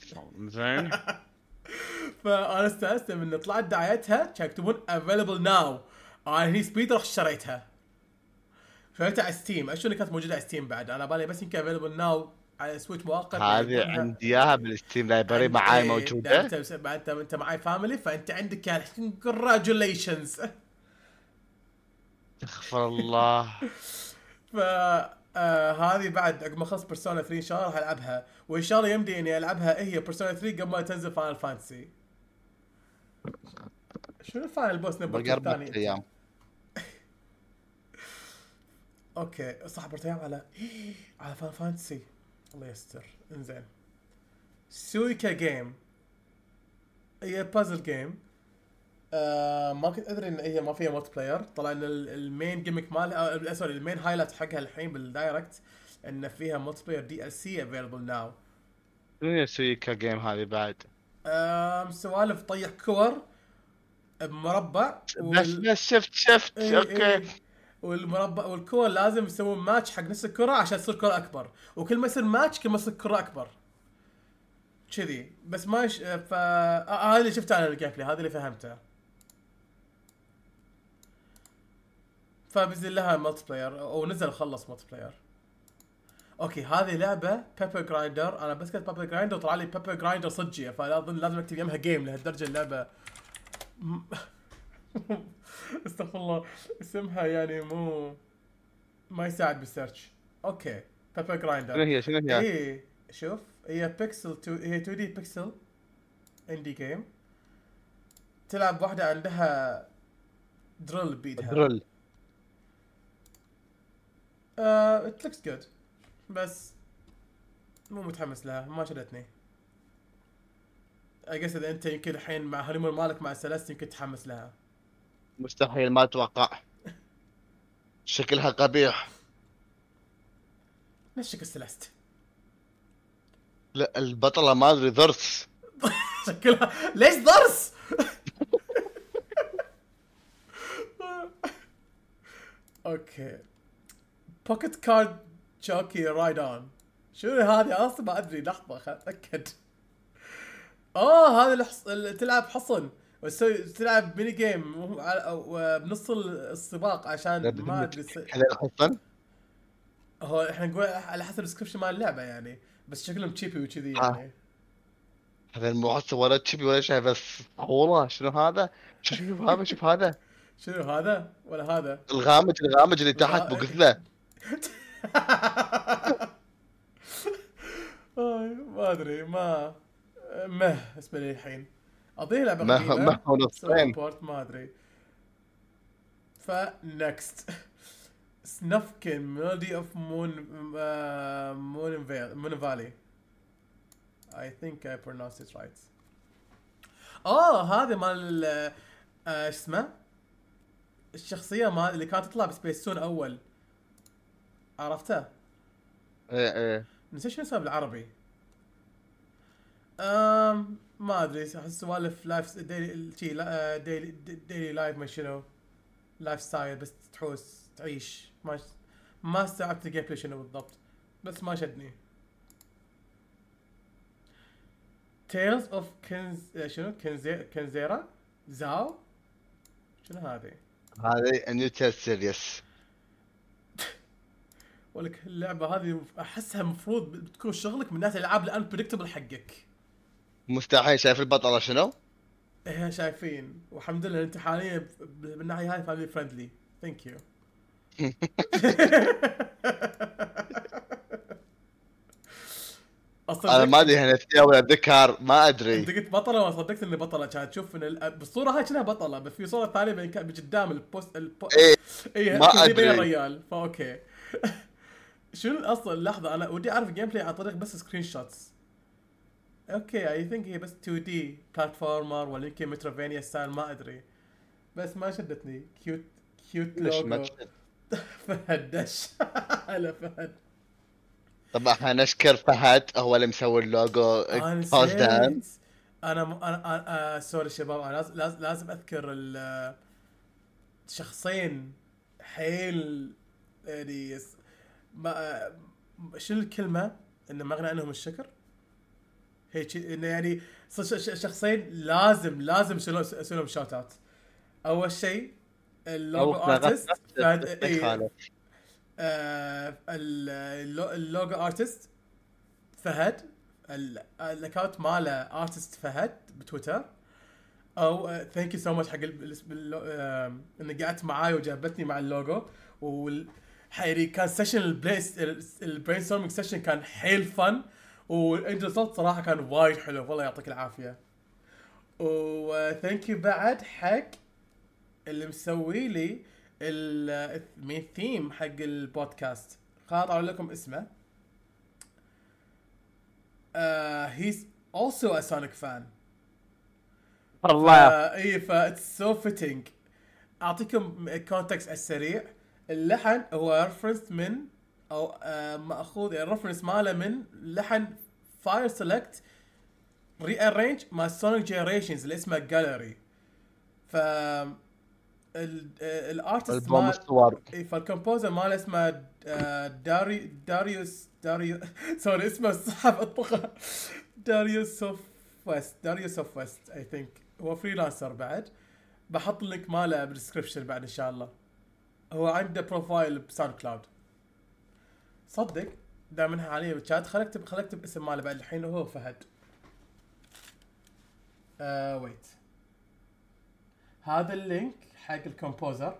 زين فأنا استأنست من طلعت دعايتها كانوا يكتبون available now أنا هني speed رحت اشتريتها شريتها على Steam أشوف إنها كانت موجودة على Steam بعد. أنا بالي بس يمكن available now على Switch مؤقت. هذه عندي إياها بال Steam library معاي إيه، موجودة. أنت انت أنت معاي family فأنت عندك congratulations استغفر الله. ف آه هذه بعد عقب ما اخلص Persona 3 إن شاء الله راح ألعبها. وإن شاء الله يمدي إني ألعبها هي Persona 3 قبل ما تنزل Final Fantasy شنو ال final boss أربع الثاني؟ أيام okay صح أربع أيام على على Final Fantasy الله يستر. إنزين. Suika Game هي puzzle game آه ما كنت أدري إن هي ما فيها multiplayer طلع إن ال- ال main gimmick مالها آه sorry ال main highlight حقها الحين بال Direct إن فيها multiplayer DLC available now شنو هي Suika Game هذه بعد؟ آم، سوالف طيح كور بمربع بس بس شفت شفت إيه okay إيه. والمربع والكور لازم يسوون ماتش حق نفس الكرة عشان تصير كرة أكبر. وكل ما يصير ماتش كل ما تصير كرة أكبر. كذي. بس ما يش... ف آه، هذا اللي شفته أنا ال gameplay هذا اللي فهمته. فبنزل لها multiplayer أو نزل خلص multiplayer okay هذه لعبة Pepper Grinder أنا بس كتبت Pepper Grinder وطلع لي Pepper Grinder صجيه فلازم لازم أكتب يمها game لهالدرجة اللعبة. استغفر الله. اسمها يعني مو ما يساعد بال search. okay Pepper شنو Grinder هي؟ شنو هي؟ إيه شوف هي بيكسل تو هي 2D pixel indie game تلعب واحدة عندها drill بيدها drill it looks good بس مو متحمس لها ما شدتني. إذا أنت يمكن الحين مع honeymoon مالك مع Celeste يمكن تتحمس لها. مستحيل ما أتوقع. شكلها قبيح. نفس شكل Celeste لا البطلة ما ادري ضرس. شكلها ليش ضرس؟ okay. Pocket Card Jockey Ride On شنو هذه؟ أصلا ما أدري. لحظة خل أتأكد. اوه هذا الحص... تلعب حصن. وتسوي تلعب mini game بنص السباق عشان ما ادري الحصن هو إحنا نقول على حسب ال description مال اللعبة يعني. بس شكلهم chibi وكذي. يعني. هذا المعصب ولا chibi ولا شيء بس والله شنو هذا؟ شوف هذا شوف هذا. شنو هذا؟ ولا هذا؟ الغامج الغامج اللي تحت آي، ما أدري ما مه بالنسبة لي الحين اعطيه لعبة ما قديمة ما بورت ادري فنكست سنفكن ميلودي اوف مون مون مون فالي I think I pronounced it right. اوه هذا مال آه، شو اسمه؟ الشخصية مال اللي كانت تطلع بسبيس تون أول. عرفته؟ إيه إيه. نسيت شنو اسمه بالعربي. أم ما أدري أحس سوالف life daily daily daily life ما شنو. lifestyle بس تحوس تعيش. ما ما استوعبت ال gameplay شنو بالضبط. بس ما شدني. Tales of Kenz شنو؟ Kenze... Kenzera Zau شنو هذه؟ هذه new title series ولك اللعبة هذه أحسها المفروض بتكون شغلك من ناحية الألعاب ال unpredictable حقك. مستحيل. شايف البطلة شنو؟ إيه شايفين. والحمد لله أنت حاليا بالناحيه هاي family friendly thank you أصلا أنا ما أدري هي نسيه ولا ذكر ما انت أدري. قلت بطلة وما صدقت إني بطلة؟ كانت تشوف إن ال- بالصورة هاي كأنها بطلة بس في صورة ثانية قدام ال post ال po... إيه. إيه ما أدري. الريال ف okay. شنو أصلا لحظة أنا ودي أعرف ال gameplay عن طريق بس screenshots okay I think هي بس 2D platformer ولا يمكن Metroidvania style ما أدري. بس ما شدتني. cute cute ليش ما تشد؟ فهد دش هلا فهد. طبعا نشكر فهد هو اللي مسوي اللوجو. نسيت. أنا م... أنا, أنا... sorry شباب أنا لازم لازم, لازم أذكر ال شخصين حيل يعني ما شنو الكلمة انه ما اغنى عنهم الشكر؟ هيك إنه يعني شخصين لازم لازم أسوي لهم shout out أول شيء ال logo artist فهد إيه، آه، اللو- ال logo artist فهد. ال- ال account ماله artist فهد بتويتر. أو thank you so much حق آه، إنك قعدت معاي وجابتني مع اللوجو. وال يعني كان session البلاي ال brainstorming session كان حيل fun وال end result صراحة كان وايد حلو. والله يعطيك العافية. و thank you بعد حق اللي مسوي لي ال- مين ثيم حق البودكاست. خلاص اطلع لكم اسمه. He's also a Sonic fan. الله. آه اي ف it's so fitting أعطيكم context على السريع. اللحن هو reference من أو آه مأخوذ يعني ال reference ماله من لحن file select rearranged مع Sonic Generations اللي اسمه جاليري ف آه، ال artist مال إي فال composer ماله اسمه داري داريوس داريو sorry اسمه صعب اطبخه داريوس سوف ويست داريوس سوف ويست I think هو freelancer بعد. بحط ال link ماله بال description بعد إن شاء الله. هو عنده profile ب SoundCloud. صدق؟ دام إنها علي بالشات خل اكتب خل اكتب اسم ماله بعد الحين وهو فهد. آه wait هذا ال link حق ال composer.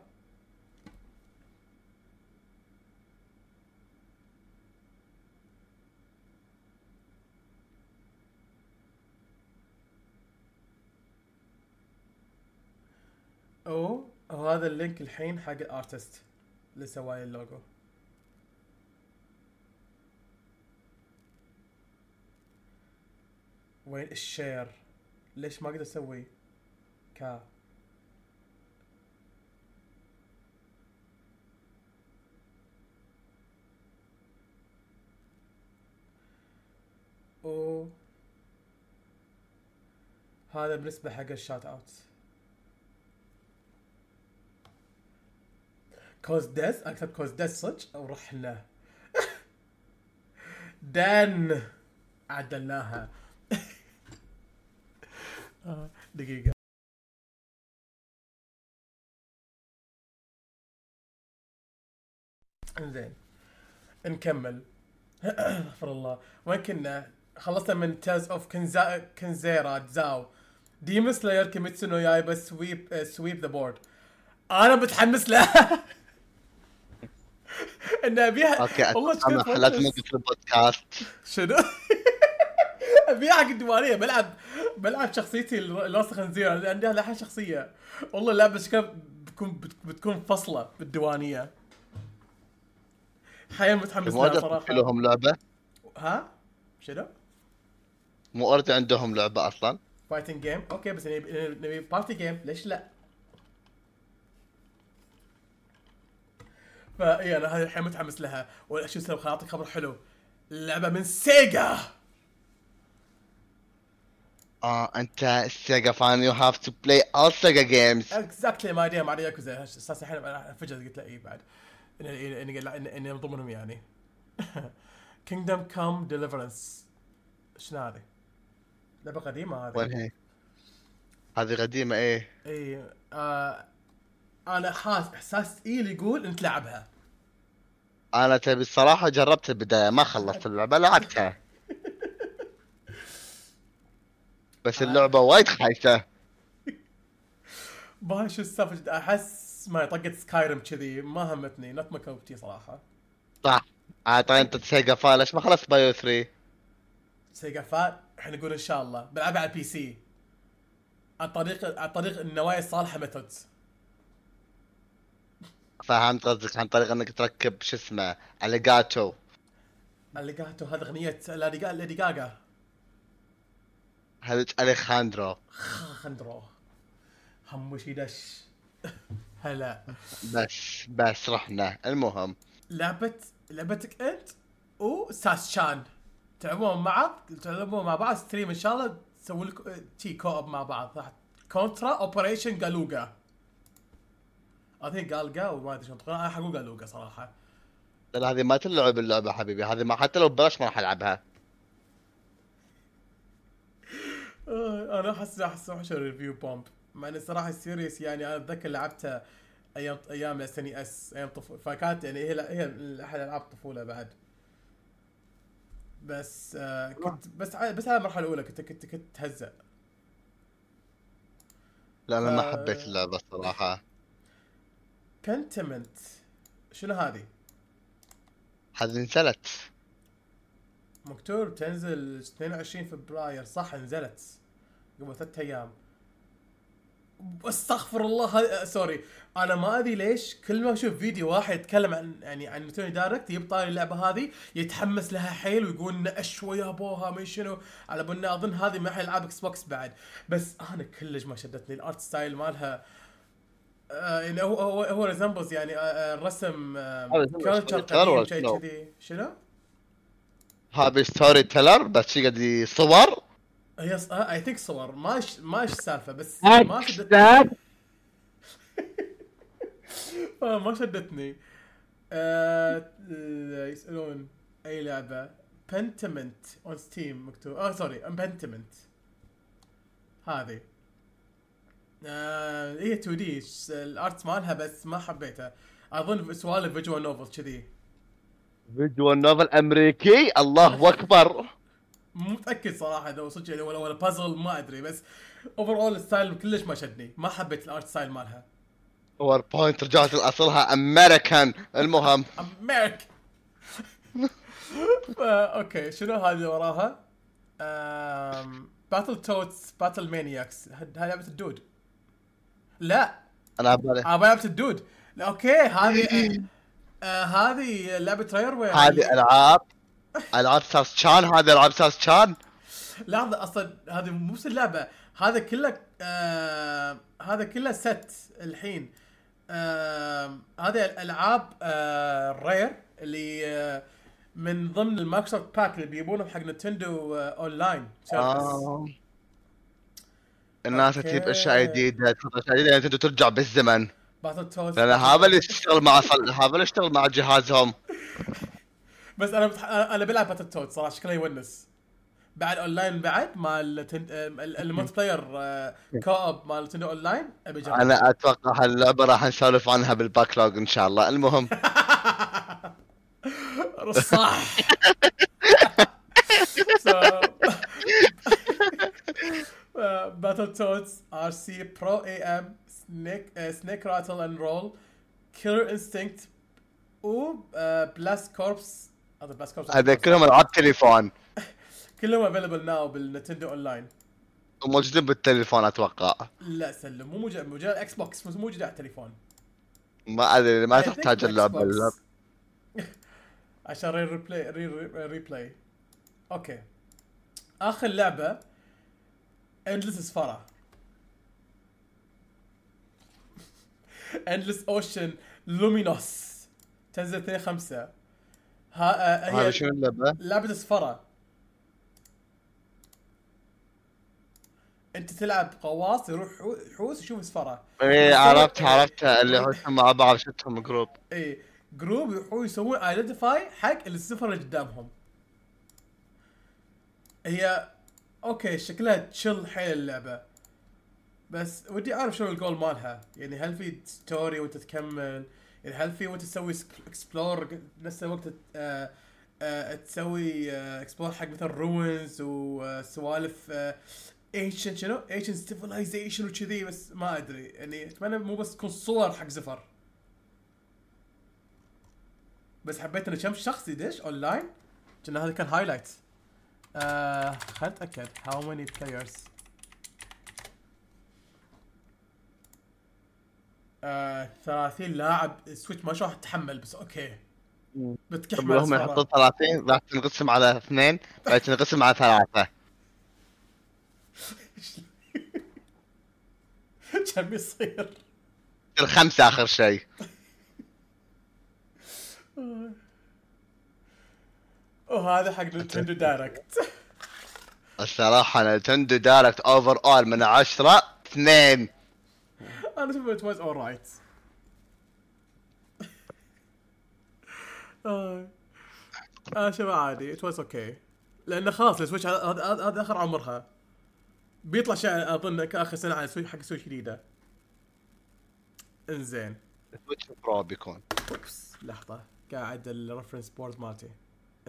أو وهذا ال link الحين حق ال artist اللي سواي اللوجو. وين ال share؟ ليش ما أقدر أسوي كا أو. هذا بالنسبة حق الشات اوت كوز ديس اكتب كوز ديس صدق ورحنا دان عدلناها. آه، دقيقة. إنزين نكمل. استغفر الله. وين كنا؟ خلصنا من Tales of كنزا Kenzera Zau Demon Slayer Kimetsu no Yaiba Sweep Sweep the Board أنا متحمس لها إن ابيها okay والله متحمس. نوقف البودكاست شنو؟ أبيها حق الديوانية بلعب بلعب شخصيتي الوسخ خنزير عندها لحن شخصية والله اللعبه شكلها بتكون بت- بتكون فصلة بالديوانية حيل متحمس لها صراحة لهم لعبة ها؟ شنو؟ مو already عندهم لعبة أصلا fighting game okay بس نبي نبي party game ليش لا؟ فاي أنا هذه الحين متحمس لها. وشو اسمه خل أعطيك خبر حلو. اللعبه من سيجا! آه أنت Sega fan you have to play all Sega games exactly ما ايديها مع ياكوزا. أساس الحين فجأة قلت له اي بعد. اني اني إني اني من ضمنهم يعني. Kingdom Come Deliverance شنو هذه؟ لعبة قديمة هذه. وين هي؟ هذه قديمة إيه. اي آه أنا حاس احساس ثقيل يقول انت لعبها أنا تبي الصراحة جربت البداية ما خلصت اللعبة لعبتها. بس اللعبة وايد خايسة. ما شو السالفة؟ أحس اسمها طقت Skyrim كذي ما همتني not my cup tea صراحة. صح. عاد طيب أنت Sega fan ليش ما خلصت Bayo 3 Sega fan إحنا نقول إن شاء الله. بلعبها على ال PC عن طريق عن طريق النوايا الصالحة methods فهمت قصدك عن طريق إنك تركب شو اسمه Elgato الليجاتو هذه أغنية لادي جاجا هذا أليخاندرو. خندرو هموشي دش هلا. بس بس رحنا. المهم. لعبة لعبتك أنت وساس شان تلعبون مع بعض؟ تلعبون مع بعض؟ ستريم إن شاء الله تسوي لك تي كوب مع بعض. راح كونترا أوبريشن جالوجا. اظن جالجا وما ادري شلون أنا حقول جالوجا صراحة. لأن هذه ما تلعب اللعبه حبيبي هذه ما حتى لو ببلاش ما راح ألعبها. أنا احس راح أسوي review bomb مع ان الصراحه series يعني أنا أتذكر لعبتها أيام أيام SNES أيام طفوله فكانت يعني هي هي أحد ألعاب الطفولة بعد. بس آه كنت بس بس على المرحلة الأولى كنت كنت كنت تهزأ. لا أنا ما. حبيت اللعبة الصراحه Pentiment شنو هذه؟ هذه نزلت. مكتوب تنزل 22 فبراير. صح نزلت. قبل ثلاث أيام. استغفر الله. sorry. أنا ما أدري ليش كل ما أشوف فيديو واحد يتكلم عن يعني عن Nintendo Direct يبطل اللعبة هذه يتحمس لها حيل ويقول نأشوى يا أبوها؟ ما شنو. على بالنا اظن هذه مع العاب إكس بوكس بعد. بس أنا كلش ما شدتني. ال art style مالها آه يعني هو هو هو resembles يعني آه آه الرسم آه resembles. culture قديم شيء شنو؟ كذي. شنو؟ هذا story teller بس شي قاعد يصور؟ هي I think صور. ما ما إيش السالفه بس ما شدتني. آه، ما شدتني. آه يسألون أي لعبة. Pentiment on Steam مكتوب. آه sorry Pentiment هذه. آه هي 2D ال art مالها بس ما حبيتها أظن سوالف visual novel كذي. video novel أمريكي؟ الله أكبر. مو متأكد صراحة إذا هو صدق يعني ولا ولا بازل ما أدري بس overall ال style كلش ما شدني. ما حبيت ال art style مالها. PowerPoint رجعت لأصلها امريكان المهم. امريك okay شنو هذه اللي وراها؟ Battletoads Battlemaniacs هاي لعبة الدود. لا. أنا عبالي. آه لعبه الدود. لا، okay هذه آه هذه لعبة Rareware هذه ألعاب. ألعاب ساس شان هذه ألعاب ساس شان لحظة أصلا هذه مو بس اللعبة هذا كله آه هذا كله set الحين. آه هذه الالعاب آه Rare اللي آه من ضمن ال Microsoft pack اللي بيجيبونهم حق Nintendo آه online service آه. الناس okay. تجيب أشياء جديدة تحط اشياء جديده انت ترجع بالزمن. لأن هذا اللي يشتغل مع صل... هذا اللي يشتغل مع جهازهم. بس أنا بتح... أنا بلعب Battletoads صراحة شكله يونس. بعد أونلاين بعد مال تن... ال multiplayer co-op مال Nintendo Online أبي اجرب أنا أتوقع هاللعبة راح نسولف عنها بال backlog إن شاء الله. المهم. صح Battletoads R.C. Pro-Am Snake Snake Rattle 'n' Roll Killer Instinct و Blast Corps هذا Blast Corps هذا كلهم العاب تليفون كلهم available now بال Nintendo Online موجودين بالتليفون أتوقع. لا سلم مو موجود موجود على ال Xbox مو موجود على التليفون. ما أدري ما تحتاج. اللعبه اللعبة. عشان ري ريبلاي ري ري ريبلاي أوكي. آخر لعبة اندلس اسفارا اندلس اوشن لومينوس تنزل 2 5 ها هذا هي شنو اللعبة؟ لعبة اسفارا أنت تلعب قواص يروح حو- حوس يشوف اسفارا إيه عرفت عرفت اللي يحوشون مع بعض شفتهم group اي group يروحوا يسوون identify حق الزفر اللي قدامهم. هي okay شكلها chill حيل اللعبة. بس ودي أعرف شنو الجول مالها. يعني هل في story وأنت تكمل؟ يعني هل في وأنت تسوي explore نفس الوقت آه آه تسوي explore حق مثل ruins وسوالف آه ancient شنو؟ ancient civilization وكذي. بس ما أدري. يعني أتمنى مو بس تكون صور حق زفر. بس حبيت انه كم شخص يدش اونلاين كنا هذا كان highlight آه خلينا نتاكد how many players آه 30 لاعب. Switch ما شو راح تتحمل بس okay. بتكحمل هم. يحطون 30 راح تنقسم على اثنين بعد تنقسم على ثلاثة. كم يصير؟ الخمسة آخر شيء. وهذا حق Nintendo Direct. الصراحة Nintendo Direct overall من عشرة اثنين. أنا أشوف it was alright أنا أشوف عادي it was okay لأنه خلاص ال Switch هذا هذا هذا آخر عمرها. بيطلع شيء أظن كاخر سنة على Switch حق Switch جديدة. إنزين. Switch Pro بيكون. oops لحظة. قاعد ال reference board مالتي.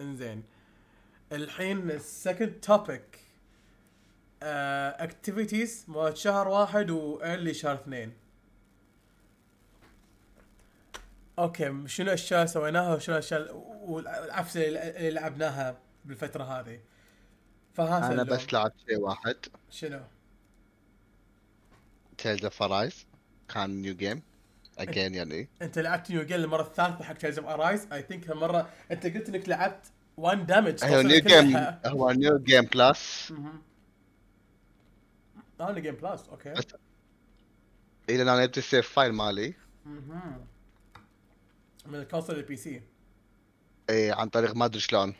انزين. الحين ال second topic activities مال شهر واحد و early شهر اثنين. okay شنو الأشياء سويناها وشنو الأشياء والعفسه اللي لعبناها بالفترة هذه؟ فها أنا. بس لعبت شيء واحد. شنو؟ Tales of كان new game again يعني. انت لعبت new game المره الثالثة حق Tales of Arise I think هالمرة انت قلت انك لعبت 1 damage هو new game هو new game plus new game plus okay إلى أنا جبت ال save file مالي. من ال console لل PC اي عن طريق ما أدري شلون.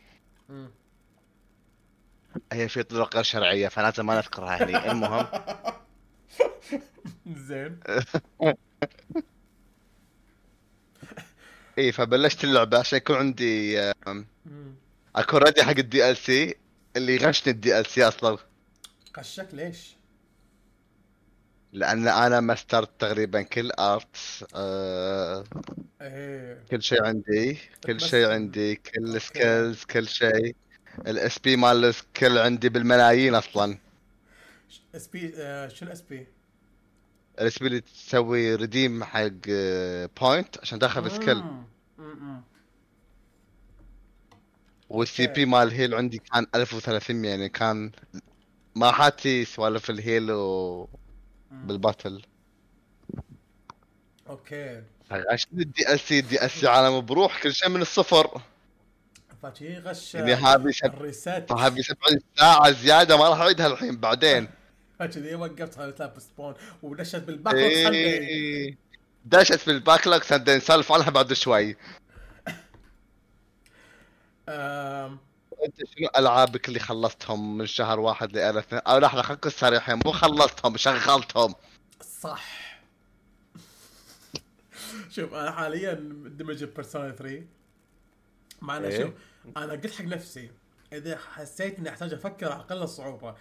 هي في طرق غير شرعية فلازم ما نذكرها هني. المهم. زين. إي فبلشت اللعبة عشان يكون عندي أكون ready حق ال DLC اللي غشني ال DLC أصلا قشك ليش؟ لأن أنا مسترت تقريبا كل arte آه إيه كل شيء عندي كل شيء عندي كل. skills كل شيء ال SP مال ال skill عندي بالملايين أصلا SP آه، شنو SP؟ ال SP اللي تسوي redeem حق point عشان تاخذ آه. skill وال CP مال ال heal عندي كان 1300 يعني كان ما حاتي سوالف الهيل و بالباتل okay. عشان ال DLC ال DLC عالم بروح كل شيء من الصفر. فشي غش يعني هذه. الريسات هذه 70 ساعة زيادة ما راح أعيدها الحين بعدين. كذي وقفتها تلعب سبون ودشت بال backlog عندي إيه. دشت بال backlog عندي نسولف عنها بعد شوي. أنت شنو ألعابك اللي خلصتهم من شهر واحد لإلى اثنين؟ أو لحظة خلينا صريحين مو خلصتهم شغلتهم. صح. شوف أنا حاليا مندمج بيرسونا 3 مع إنه إيه. شوف أنا قلت حق نفسي إذا حسيت إني أحتاج أفكر على أقل الصعوبة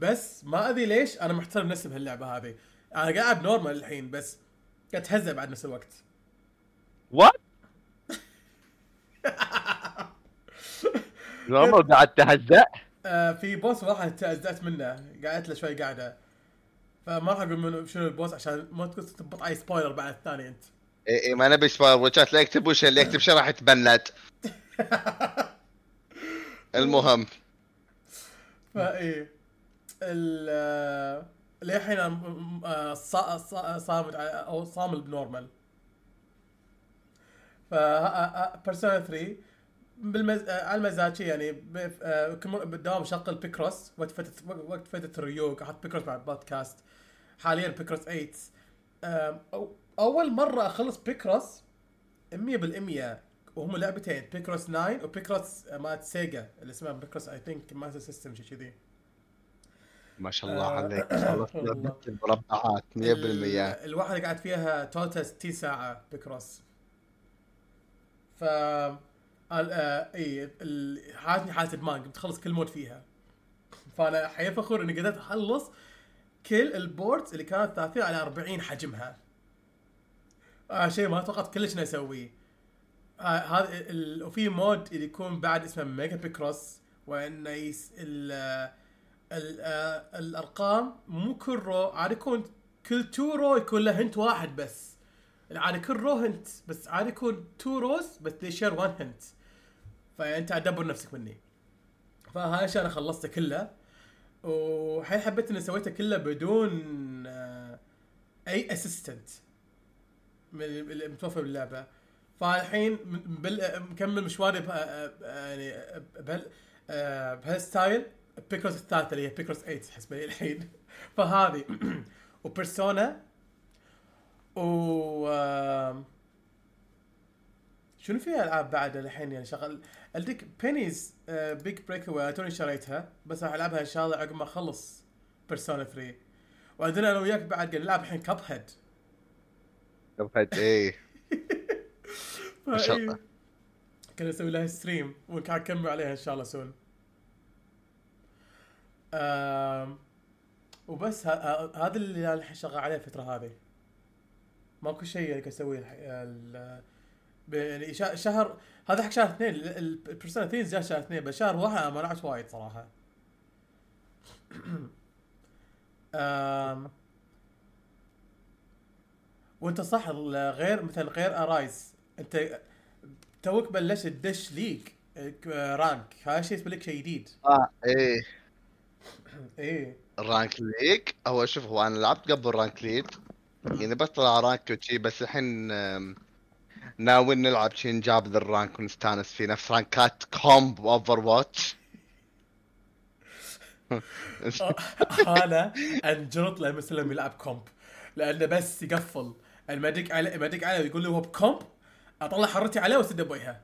بس ما أدري ليش أنا محترم نفسي بهاللعبة هذه. أنا قاعد نورمال الحين بس قاعد أتهزأ بعد نفس الوقت. What Normal قاعد تهزأ؟ آه في boss واحد تأذأت منه. قعدت له شوي قاعدة. فما راح أقول منو شنو ال boss عشان ما تقول تبط أي spoiler بعد الثاني أنت. اي إي ما نبي spoiler وجهات لا يكتب وش اللي يكتب شيء راح يتبند المهم. فايه آه، للحين م- آه، صا- صا- صامد على- أو صامل ب normal. ف Persona 3 بالمز... آه، على المزاج يعني آه، بالدوام شغل Picross وقت فتره وقت فتره الريوق أحط Picross مع البودكاست حاليا Picross 8 آم، أو أول مرة أخلص Picross 100% وهم لعبتين Picross 9 و Picross آه، مالت Sega اللي اسمها Picross I think Master System شي كذي ما شاء الله آه، عليك. خلصت المربعات 100% ال- الواحد قاعد فيها total 60 ساعة Picross. ف آه، إي ال- حالتني حالة ادمان قمت أخلص كل mode فيها. فأنا حقيقة فخور إني قدرت أخلص كل ال boards اللي كانت 30 على 40 حجمها. آه شيء ما توقعت كلش اني اسويه آه هذا وفي mode اللي يكون بعد اسمه Mega Picross وإنه yes ال- الأرقام مو كل row عاد يكون كل two row يكون له hint واحد بس. عاد كل row hint بس عاد يكون two rows بس they share one hint فانت ادبر نفسك مني. فهاي الشيء أنا خلصته كله. وحين حبيت إني سويته كله بدون آه، أي assistant من اللي متوفر باللعبة. فالحين مكمل مشواري بها يعني بهال آه، بهال style. Picross الثالثه اللي هي Picross 8 حسب لي الحين فهذه و Persona و شنو في ألعاب بعد الحين يعني شغل؟ عندك Penny's Big Breakaway توني شريتها بس راح ألعبها إن شاء الله عقب ما أخلص Persona 3 وعندنا أنا وياك بعد قاعد نلعب الحين Cuphead إيه. ما شاء الله. كنا نسوي لها stream وكان نكمل عليها إن شاء الله soon وبس هذا اللي أنا شغال عليه الفترة هذه. ماكو شيء قاعد أسويه يعني شه- شهر هذا حق شهر اثنين ال- ال- ال Persona 3 جاء شهر اثنين بس شهر واحد ما لعبت وايد صراحة. آم، وأنت صح غير مثلا غير Arise أنت توك بلشت تدش آه، rank هذا الشيء يسبب لك شيء جديد. آه إيه. إيه. Rank League هو شوف هو أنا لعبت قبل rank League يعني بس طلع rank وشي بس الحين ناوي نلعب شي نجرب ذا ال rank ونستانس فيه. نفس رانكات comp Overwatch أنا انجلط لما سلوم يلعب comp. لأنه بس يقفل. عليه لما ادق عليه ويقول لي هو ب comp؟ أطلع حرتي عليه واسد بوجهه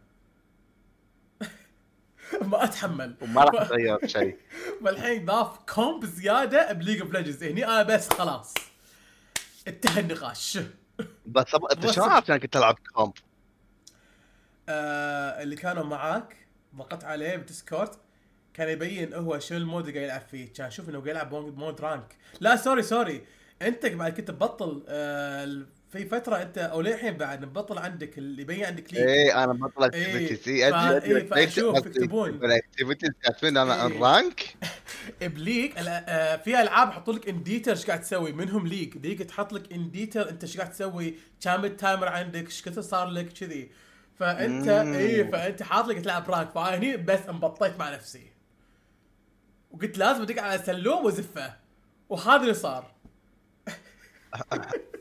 ما أتحمل. وما راح تغير شيء. فالحين ضاف comp زيادة ب League of Legends هني أنا بس خلاص. انتهى النقاش. بس أنت شلون عرفت إنك تلعب comp؟ آه اللي كانوا معاك ضغطت عليه ب Discord كان يبين هو شنو ال mode اللي قاعد يلعب فيه. كان أشوف إنه قاعد يلعب mode mode rank لا sorry sorry أنت بعد كنت تبطل آه في فترة أنت أو للحين بعد مبطل عندك اللي يبين عندك League إيه أنا بطل إيه، activities فا- إيه، فأشوف يكتبون. ال activities كاتبين أنا إيه. Rank ب League الأ- آه في ألعاب يحطوا لك in detail إيش قاعد تسوي؟ منهم League League تحط لك in detail أنت إيش قاعد تسوي؟ كم ال timer عندك؟ إيش كثر صار لك؟ كذي. فأنت. اي فأنت حاط لك تلعب rank فانا هني بس انبطيت مع نفسي. وقلت لازم أدق على سلوم وازفه وهذا اللي صار.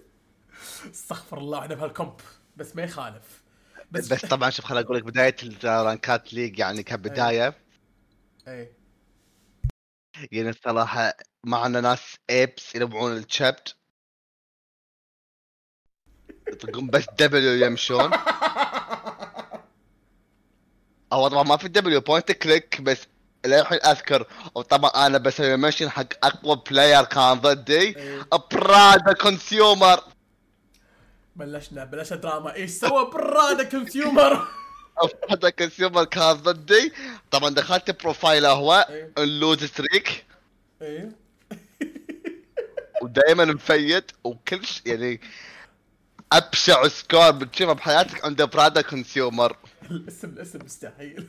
استغفر الله إحنا بهال comp. بس ما يخالف. بس, بس طبعا شوف خليني أقول لك بداية الرانكات League يعني كبداية. اي يعني الصراحة معنا ناس apes يلعبون الشابت تقوم بس W يمشون. أو طبعا ما في W point click بس للحين أذكر. وطبعا أنا بسوي mention حق أقوى player كان ضدي. إيه. Prada Consumer بلشنا بلشنا دراما. إيش سوى؟ Prada Consumer Prada Consumer كان ضدي. طبعا دخلت profile ه هو إيه. ال lose streak. إيه. ودائما مفيد وكل ش... يعني أبشع score بتشوفه بحياتك عند برادا consumer الاسم الاسم مستحيل.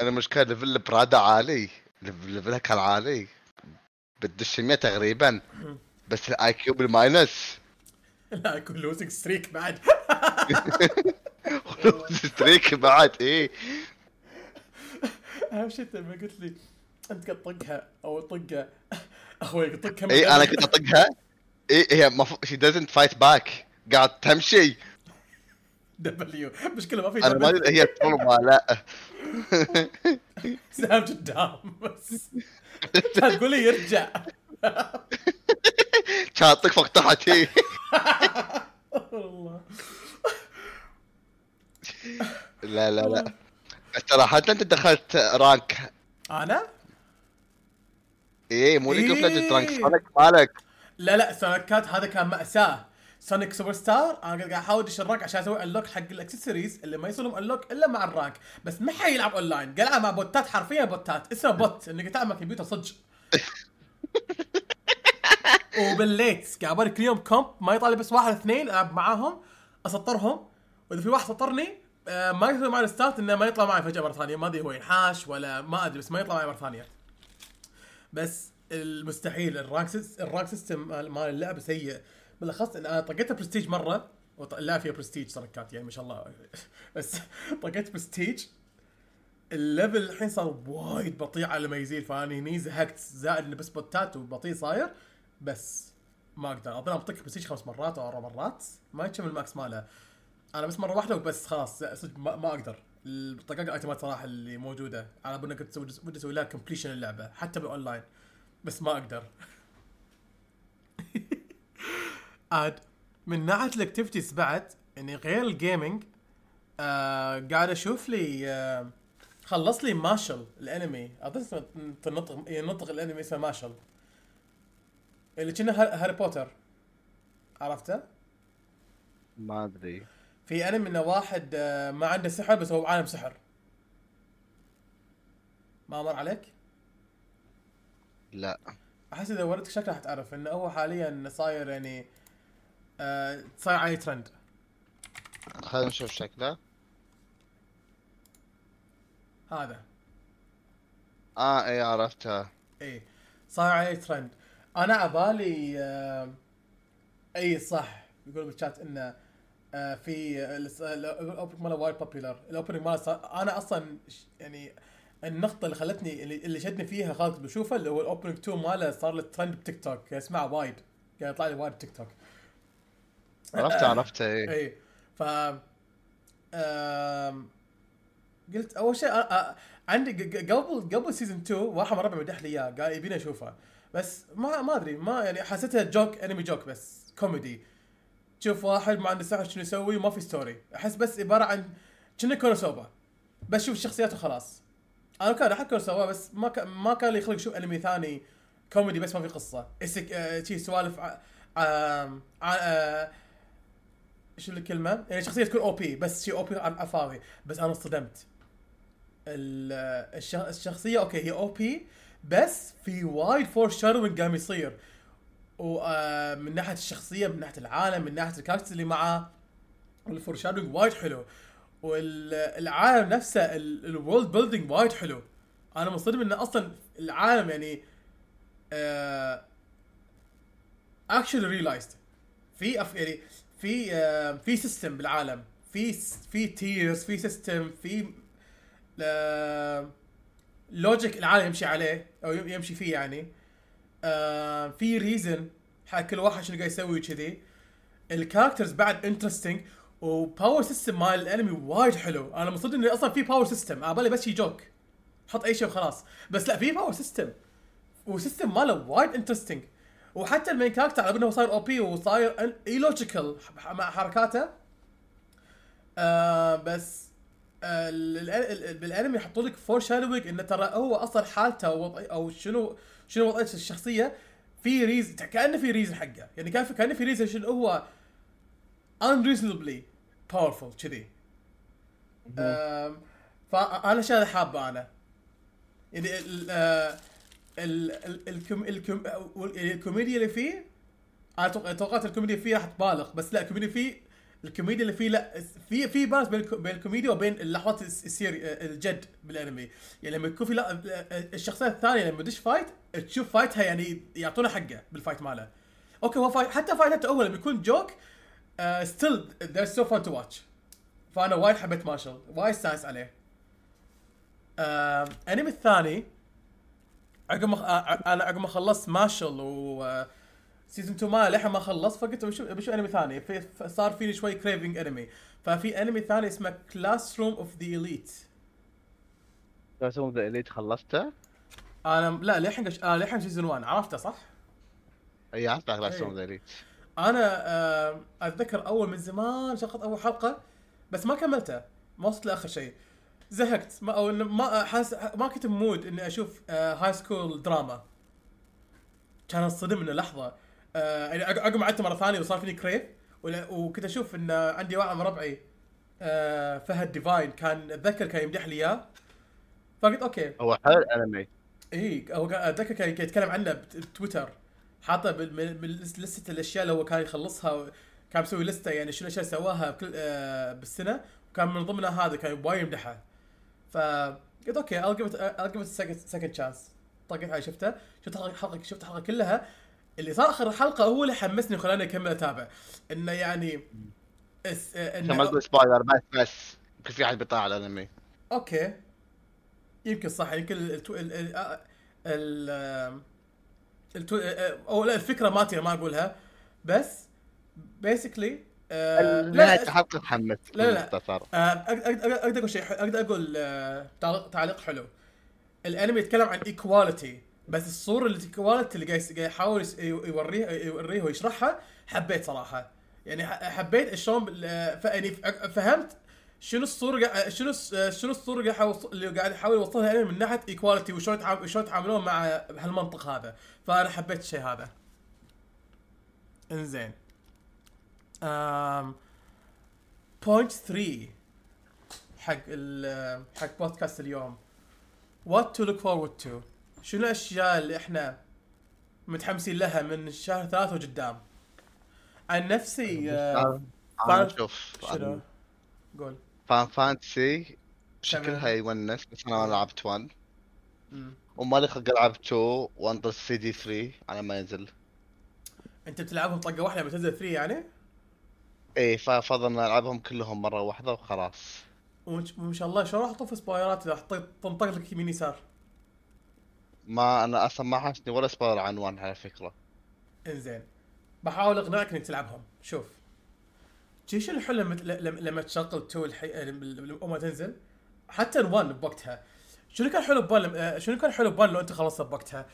أنا مشكلة level برادا عالي. lev- level ها كان عالي. بتدش 100 تقريبا. بس ال IQ بال minus لا يكون losing streak بعد. streak بعد إيه. أهم شيء لما قلت لي أنت قاعد تطقها أو طقه هو يطقها اي أنا كنت أطقها؟ اي هي المفروض شي دزنت فايت باك قاعد تمشي. دبليو مشكلة ما في أنا ما أدري هي ترمى لا. سهم قدام بس. تقول لي يرجع. كان هي والله. لا لا لا. ترى حتى أنت دخلت rank. أنا؟ إيه مو League of إيه. Legends rank Sonic مالك. لا لا سونيكات هذا كان مأساة. Sonic Superstars أنا قاعد أحاول أدش ال rank عشان أسوي unlock حق الأكسسوارز اللي ما يصير لهم unlock إلا مع ال rank. بس ما حيلعب اونلاين قاعد العب مع بوتات حرفيا بوتات. اسمه bot إنك تلعب مع كمبيوتر صدق. وبالليت قاعد كل يوم كومب ما يطلع بس واحد اثنين ألعب معاهم أسطرهم. وإذا في واحد سطرني آه، ما يسوي معي ال start إنه ما يطلع معي فجأة مرة ثانية. ما أدري هو ينحاش ولا ما أدري بس ما يطلع معي مرة ثانية. بس المستحيل ال rank sys- ال rank system مال اللعبه سيء. بالأخص إن أنا طقيتها برستيج مرة اللعبه فيها برستيج تركات يعني ما شاء الله. بس طقيت prestige ال level الحين صار وايد بطيء على ما يزيد فاني هني زهقت زائد إنه بس بوتات وبطيء صاير. بس ما أقدر. أظن بطق برستيج خمس مرات أو أربع مرات. ما يكمل ال max ماله. أنا بس مرة واحدة وبس خلاص. صدق ما, ما أقدر. الطقاق الايتمات صراحة اللي موجودة. على بالنا كنت ودي أسوي لها completion اللعبة حتى بالاونلاين بس ما أقدر. عاد من ناحية ال activities بعد يعني غير ال gaming آه قاعد أشوف لي آه خلص لي Mashle الأنمي. أظن تنطق ينطق الأنمي اسمه ماشل اللي كنا هار- هاري بوتر. عرفته؟ ما أدري. في أنمي إنه واحد آه، ما عنده سحر بس هو بعالم سحر. ما مر عليك؟ لا. أحس إذا وريتك شكله حتعرف إنه هو حاليا صاير يعني آه صاير عليه ترند خلينا نشوف شكله. هذا. آه اي عرفتها اي صار عليه ترند أنا عبالي آه اي صح يقول بالشات إنه آه في ال opening ماله وايد popular ال opening ماله أنا أصلا يعني النقطة اللي خلتني اللي, شدني فيها خلاني بشوفه اللي هو ال opening 2 ماله صار له ترند بتيك توك اسمعه وايد قاعد يطلع لي وايد بتيك توك. عرفته عرفته اي اي ف قلت أول شيء عندي قبل قبل season 2 واحد من ربعي مدح لي إياه قال يبيني أشوفه. بس ما ما أدري ما يعني حسيتها joke انمي joke بس كوميدي تشوف واحد ما عنده سحر شنو يسوي وما في story أحس بس عبارة عن كنا Konosuba بس شوف الشخصيات وخلاص أنا كان أحب Konosuba بس ما كان ما كان لي خلق أشوف انمي ثاني كوميدي بس ما في قصة. اسك آه، شي سوالف ع- ع- آه، شو الكلمة؟ يعني شخصية تكون OP بس شي OP عن بس أنا انصدمت ال- الش- الشخصية أوكي هي OP بس في وايد foreshadowing قام يصير. ومن ناحية الشخصية من ناحية العالم من ناحية ال characters اللي معاه ال foreshadowing وايد حلو. والعالم نفسه ال world building وايد حلو. أنا منصدم إنه أصلا العالم يعني actually realized في. يعني في آه في system بالعالم. في في tiers في system في logic العالم يمشي عليه أو يم- يمشي فيه يعني. آه في reason حق كل واحد شنو قاعد يسوي كذي ال characters بعد interesting و power system مال الانمي وايد حلو. أنا مصدق إنه أصلا في power system على بالي بس شي joke حط أي شيء وخلاص. بس لا في power system و system ماله وايد interesting وحتى ال main character على انه صاير OP وصاير illogical مع حركاته. آه بس بالانمي يحطوا لك foreshadowing انه ترى هو أصلا حالته أو شنو شنو وضعية الشخصية. في reason كأنه في reason حقه. يعني كان في كأنه في reason شنو هو unreasonably powerful كذي. فأنا الاشياء اللي حابه أنا؟ يعني ال آه، ال ال الكم الكم الكوميديا اللي فيه أنا توق- توقعت الكوميديا فيه راح تبالغ بس لا الكوميديا فيه الكوميديا اللي فيه لا في في balance بين بين الكوميديا وبين اللحظات ال se- ال serious الجد بالانمي. يعني لما يكون في الشخصية الثانية لما تدش fight تشوف fight ها يعني يعطونا حقه بال fight ماله. أوكي هو fight حتى fight ته أول لما يكون joke still they're so fun to watch فأنا وايد حبيت Mashle وايد استانس عليه. آه انمي الثاني عقب ما آه، أنا عقب ما خلصت Mashle و season 2 ما للحين ما خلص فقلت بشوف بشوف انمي ثاني. في ف- صار فيني شوي craving انمي ففي انمي ثاني اسمه Classroom of the Elite بس the Elite خلصته؟ أنا لا للحين قش- آه للحين season 1 عرفته صح؟ إي عرفت Classroom of the Elite أنا آه أتذكر أول من زمان شغلت أول حلقة بس ما كملته. ما وصلت لآخر شيء. زهقت. ما أو ما حاس ما كنت ب mood إني أشوف آه high school drama كان انصدم انه لحظة. يعني عق- عقب ما عدت مره ثانية وصار فيني crave وكنت أشوف إن عندي واحد من ربعي آه فهد Divine كان أتذكر كان يمدح لي إياه. فقلت أوكي. هو حلو الأنمي. إي هو أتذكر كان يتكلم عنه بت- بتويتر. حاطه من لستة الأشياء اللي هو كان يخلصها كان مسوي لستة يعني شنو الأشياء سواها بكل آه بالسنة. وكان من ضمنها هذا كان وايد يمدحها فقلت أوكي I'll give it I'll give it a second second chance. طقت علي شفتها شفت حلقه حلقه شفت الحلقة كلها. اللي صار آخر الحلقة هو اللي حمسني وخلاني أكمل أتابع. إنه يعني اس... آه، عشان ما تقول spoiler بس بس. يمكن في أحد بيطلع على الأنمي. أوكي. يمكن صح. يمكن ال ال ال ال ال التو... أو لا الفكرة مالتي ما أقولها. بس basically لا الحلقة تحمس لا، لا. آه، أقدر أقول شيء أقدر أقول آه، تعليق حلو. الأنمي يتكلم عن equality بس الصورة اللي equality اللي قاعد يحاول يوريها يوريها ويشرحها حبيت صراحة. يعني حبيت شلون يعني فهمت شنو الصورة شنو شنو الصورة اللي قاعد يحاول يوصلها الانمي من ناحية equality وشلون شلون يتعاملون مع هالمنطق هذا. فأنا حبيت الشيء هذا. إنزين. point 3 حق ال حق بودكاست اليوم. what to look forward to شنو الأشياء اللي إحنا متحمسين لها من شهر ثلاثة وقدام؟ عن نفسي آه، أنا فان- شوف شنو؟ قول. Final Fantasy. شكلها يونس بس أنا ما لعبت 1 مم. وما لي خلق ألعب 2 وانطر سي دي 3 على ما ينزل. أنت بتلعبهم طقة واحدة لما تنزل 3 يعني؟ إيه فافضل ألعبهم كلهم مرة واحدة وخلاص. وما شاء الله شلون راح تطوف spoilerات؟ إذا حطيت تنطق لك يمين يسار. ما أنا أصلا ما حاشني ولا spoiler عن 1 على فكرة. إنزين. بحاول اقنعك انك تلعبهم. شوف. شي الحلو لما لما, تشغل two الحي... لما تنزل؟ حتى ال one بوقتها. شنو كان حلو ب one لما... شنو كان حلو ب one لو أنت خلصت بوقتها؟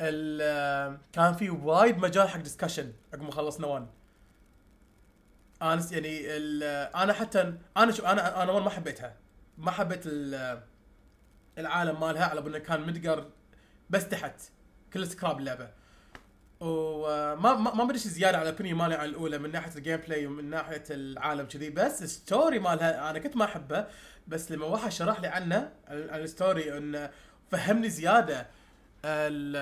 ال... كان في وايد مجال حق discussion عقب ما خلصنا one. أنا يعني ال... أنا حتى أنا شو أنا أنا one ما حبيتها. ما حبيت ال... العالم مالها على انه كان Midgar بس تحت. كل سكراب اللعبة. وما ما شي زيادة على البنيه مالي عن الأولى من ناحية ال gameplay ومن ناحية العالم كذي. بس ال story مالها أنا كنت ما أحبه بس لما واحد شرح لي عنه عن ال story انه فهمني زيادة ال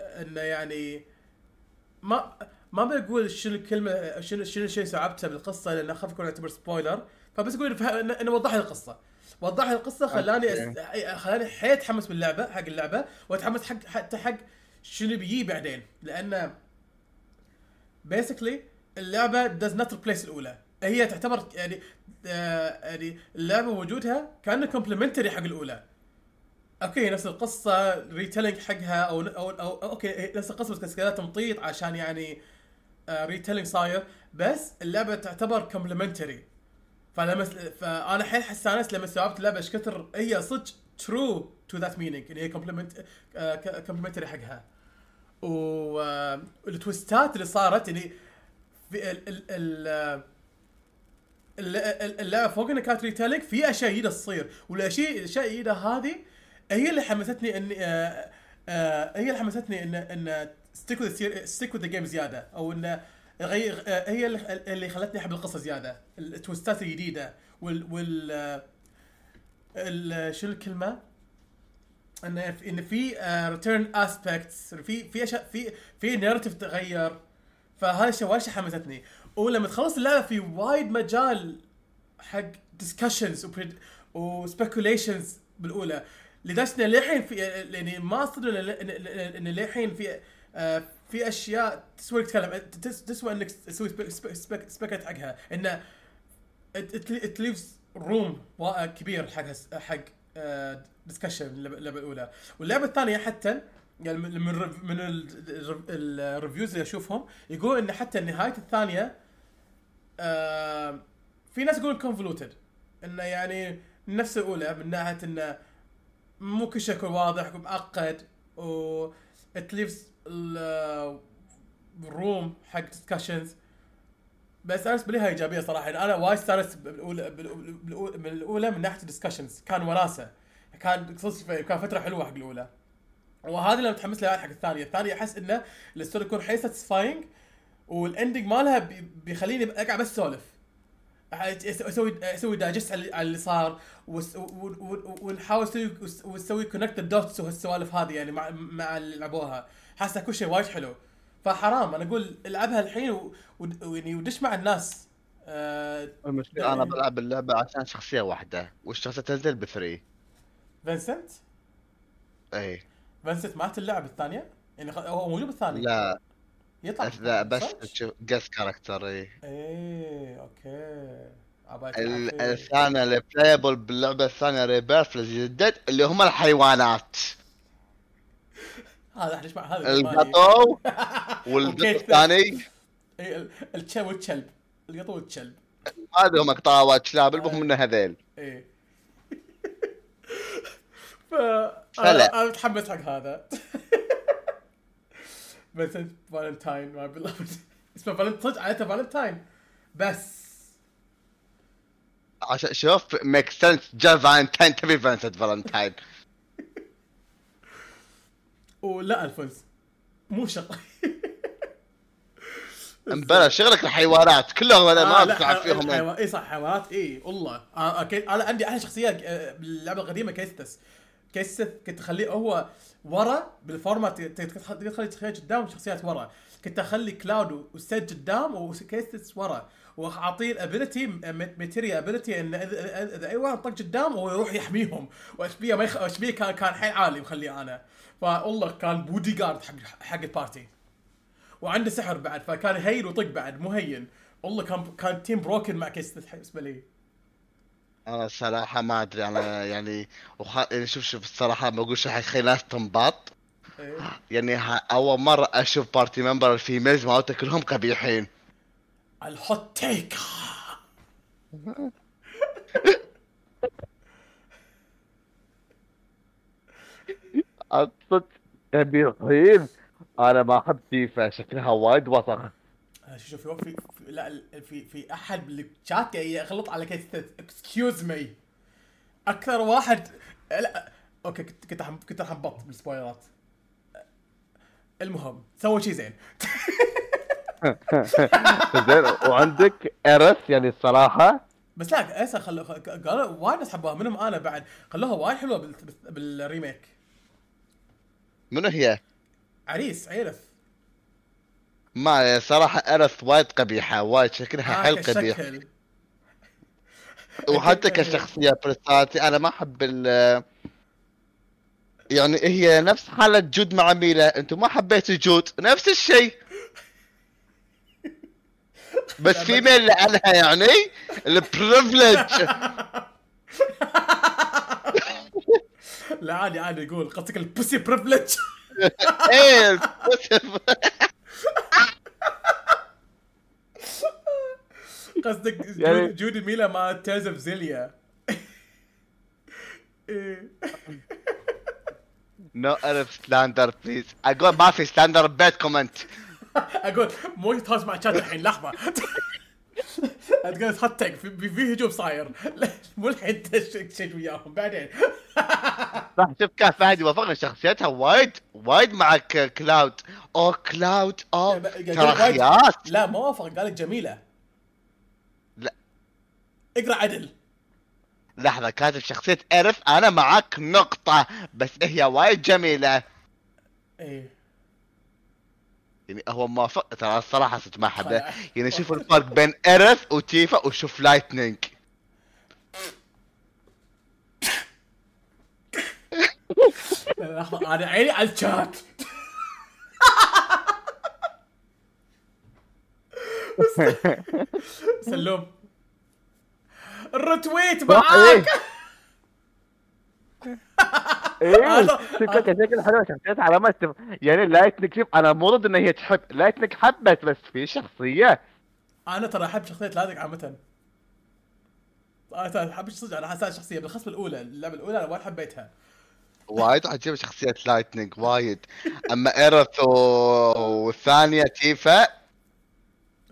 انه يعني ما ما بقول شنو الكلمة شنو شنو الشيء صعبته بالقصة لأنه أخاف يكون يعتبر spoiler فبس أقول إنه وضح لي القصة. وضح لي القصة خلاني أس... خلاني حيل أتحمس باللعبة حق اللعبة وأتحمس حق حتى حق شنو بيجي بعدين. لأن basically اللعبة does not replace الأولى. هي تعتبر يعني آه يعني اللعبة وجودها كأنه complementary حق الأولى. أوكي نفس القصة retelling حقها أو أو, أو, أو أوكي نفس القصة بس كذا تمطيط عشان يعني retelling صاير. بس اللعبة تعتبر complementary فلما فانا حيل حسانس لما استوعبت اللعبه إيش كثر هي صدق true to that meaning إن هي complement complementary حقها. وال twistات اللي صارت يعني في ال ال ال ال- اللعبة فوق إنها كانت retelling في أشياء جديدة تصير. والاشياء الأشياء الجديدة هذه هي اللي حمستني اني آه، آه، هي اللي حمستني إن إن stick with stick with game زيادة أو إن آه، هي اللي خلتني أحب القصة زيادة. ال twistات الجديدة وال وال آه، ال- شو الكلمة؟ إن إن في certain aspects في في أشياء في في narrative تغير. فهذا الشيء وايد حمستني. ولما تخلص اللعبة في وايد مجال حق discussions و speculations بالأولى. لدرجة إن للحين في يعني ما إن- إن للحين في آه، في أشياء تسوى تتكلم تس- تسوى إنك تسوي speculate حقها. انه it leaves room كبير حق حق discussion اللعبه الأولى. واللعبة الثانية حتى يعني من من ال reviews اللي أشوفهم يقول إن حتى نهايه الثانية آه، في ناس يقولون convoluted انه يعني نفس الأولى من ناحية انه مو كل شيء يكون واضح ومعقد و it leaves ال room حق discussions بس أنا بالنسبة لي إيجابية صراحة. يعني أنا وايد استانست بالأولى الاولى من ناحية ال discussions كان وناسه كان كان فترة حلوة حق الأولى. وهذا اللي متحمس له حق الثانية. الثانية أحس إنه الستوري يكون حيل satisfying وال ending مالها بي- بيخليني أقعد بس أسولف. أس- أسوي أسوي digest على اللي صار ونحاول نسوي ونسوي connect ال dots وهالسوالف هذه يعني مع مع اللي لعبوها. حاسه كل شيء وايد حلو. فحرام. أنا أقول العبها الحين ويعني ودش مع الناس. آه المشكلة أنا بلعب اللعبة عشان شخصية واحدة والشخصية تنزل بفري فينسنت؟ اي فانست ما تلعب الثانية؟ يعني هو موجود بالثانية؟ لا. يطلع لا بس؟ تشوف جس كاركتر إي. إيه أوكي. فيه. الثانية اللي بلايبل باللعبة الثانية ريبيرث الجديد اللي هم الحيوانات. هذا إحنا اسمع هذا. القطو والقط الثاني. إيه، ال- الكلب والكلب. القطو والكلب. هذا هم قطاوة كلاب المهم إنه هذيل. إيه. أنا متحمس حق هذا. بس فالنتاين ما بلافد اسمه فالنتاين صدق على فالنتاين بس عشان شوف ميك سنس جا فالنتاين تبي فالنتاين فالنتاين ولا الفوز مو شغل. مبلا شغلك الحيوانات. كلهم أنا ما آه، بتعرف حي- فيهم اي صح حيوانات. اي والله. آه،. أنا عندي أحلى شخصية آه، باللعبة القديمة Cait Sith. Cait Sith كنت اخليه هو ورا بال format تقدر تخلي شخصيات قدام وشخصيات ورا. كنت اخلي Cloud و Cid قدام و Cait Sith ورا. واعطيه ال ability materia ability إن اذا أي واحد طق قدام هو يروح يحميهم. وال HP ما يخ... ال HP كان كان حيل عالي مخليه أنا. فوالله كان بودي جارد حق حق ال party وعنده سحر بعد فكان هين وطق بعد مو هين والله كان كان team broken مع Cait Sith بالنسبة لي. أنا الصراحة ما أدري أنا يعني وخ... يعني شوف شوف الصراحة بقول شيء حق خلي ناس تنبط. إيه. يعني ها أول مرة أشوف party member ال females مالته كلهم قبيحين. ال hot take الصدق قبيحين أنا ما أحب Tifa شكلها وايد وسخ شوف شوف في, في لا ال- في في أحد بالشات قاعد يغلط على Cait Sith excuse me أكثر واحد لا أوكي كنت كنت حم... كنت راح أنبط بال spoilerات المهم سوى شيء زين. زين وعندك Aerith يعني الصراحة. بس لا اسا خلوا خ- قالوا وايد ناس حبوها منهم أنا بعد. خلوها وايد حلوة بال... بال- بالريميك منو هي؟ عريس عيرث ما صراحة أرث وايد قبيحة وايد شكلها آه، حيل قبيح. وحتى. كشخصية برسالتي أنا ما أحب ال يعني هي نفس حالة جود مع ميلا أنتم ما حبيتوا جود نفس الشيء. بس في ميل لعنها يعني البريفليج لا عادي عادي يقول قصدك البوسي بريفليج إيه قصدك يعني- جود- جودي ميلا مع تيرز زيليا. إيه. نو ارث سلاندر بليز أقول ما في سلاندر بيت كومنت أقول مو يتهاوش مع شات الحين لحظه تقول هاتك في, هجوم صاير. مو الحين تشيك وياهم بعدين. صح شوف كان فهد وافقنا شخصيتها. وايد وايد مع كلاود. أو كلاود أو ترى خياس لا ما وافق قال لك جميلة. لا. اقرأ عدل. لحظة كاتب شخصية ارث أنا معك نقطة بس هي وايد جميلة. إيه. يعني هو موافق ترى الصراحة صدق ما خلاص. يعني شوف الفرق بين Aerith و Tifa وشوف Lightning لحظه أنا عيني على الشات. سلوم. ال retweet معاك. إيه هذا- شكلها كشكل حلوة شخصيتها على ما استف... يعني لايتنك شوف أنا مو ضد إن هي تحب لايتنك حبت بس في شخصية. أنا ترى أحب شخصية لازق عامة. أنا ترى أحب صدق أنا حساس شخصية بالخصم الأولى اللعبة الأولى أنا وايد حبيتها. وايد عجيبة شخصية لايتنينج وايد. أما ارث و... والثانية تيفا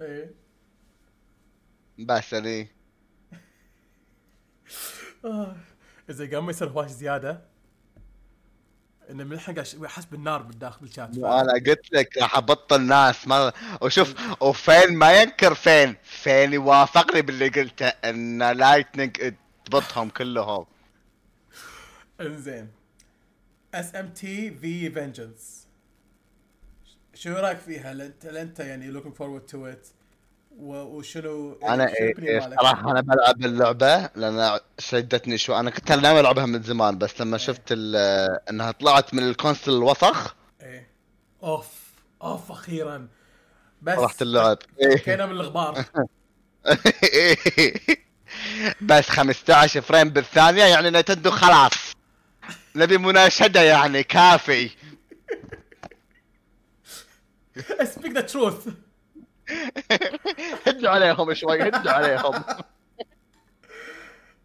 إيه. بس يعني آه. إذا قام يصير هواش زيادة. إنه من الحين قاعد احس بالنار بالداخل بالشات أنا قلت لك راح أبطل ناس ما وشوف وفين ما ينكر فين. فين يوافقني باللي قلته إن Lightning تبطهم كلهم. إنزين. SMT V Vengeance شو رأيك فيها؟ هل انت هل أنت يعني looking forward to it. و- وشنو أنا الشبني إيه مالك. صراحة أنا بلعب اللعبه لأن شدتني شو أنا كنت ناوي ألعبها من زمان بس لما شفت ال- إنها طلعت من الكونسل الوسخ. إيه. أوف أوف أخيرا. بس رحت اللعب. إيه. كينا من الغبار. بس 15 فريم بالثانية يعني نتندو خلاص. نبي مناشدة يعني كافي. speak the truth هدوا عليهم شوي هدوا عليهم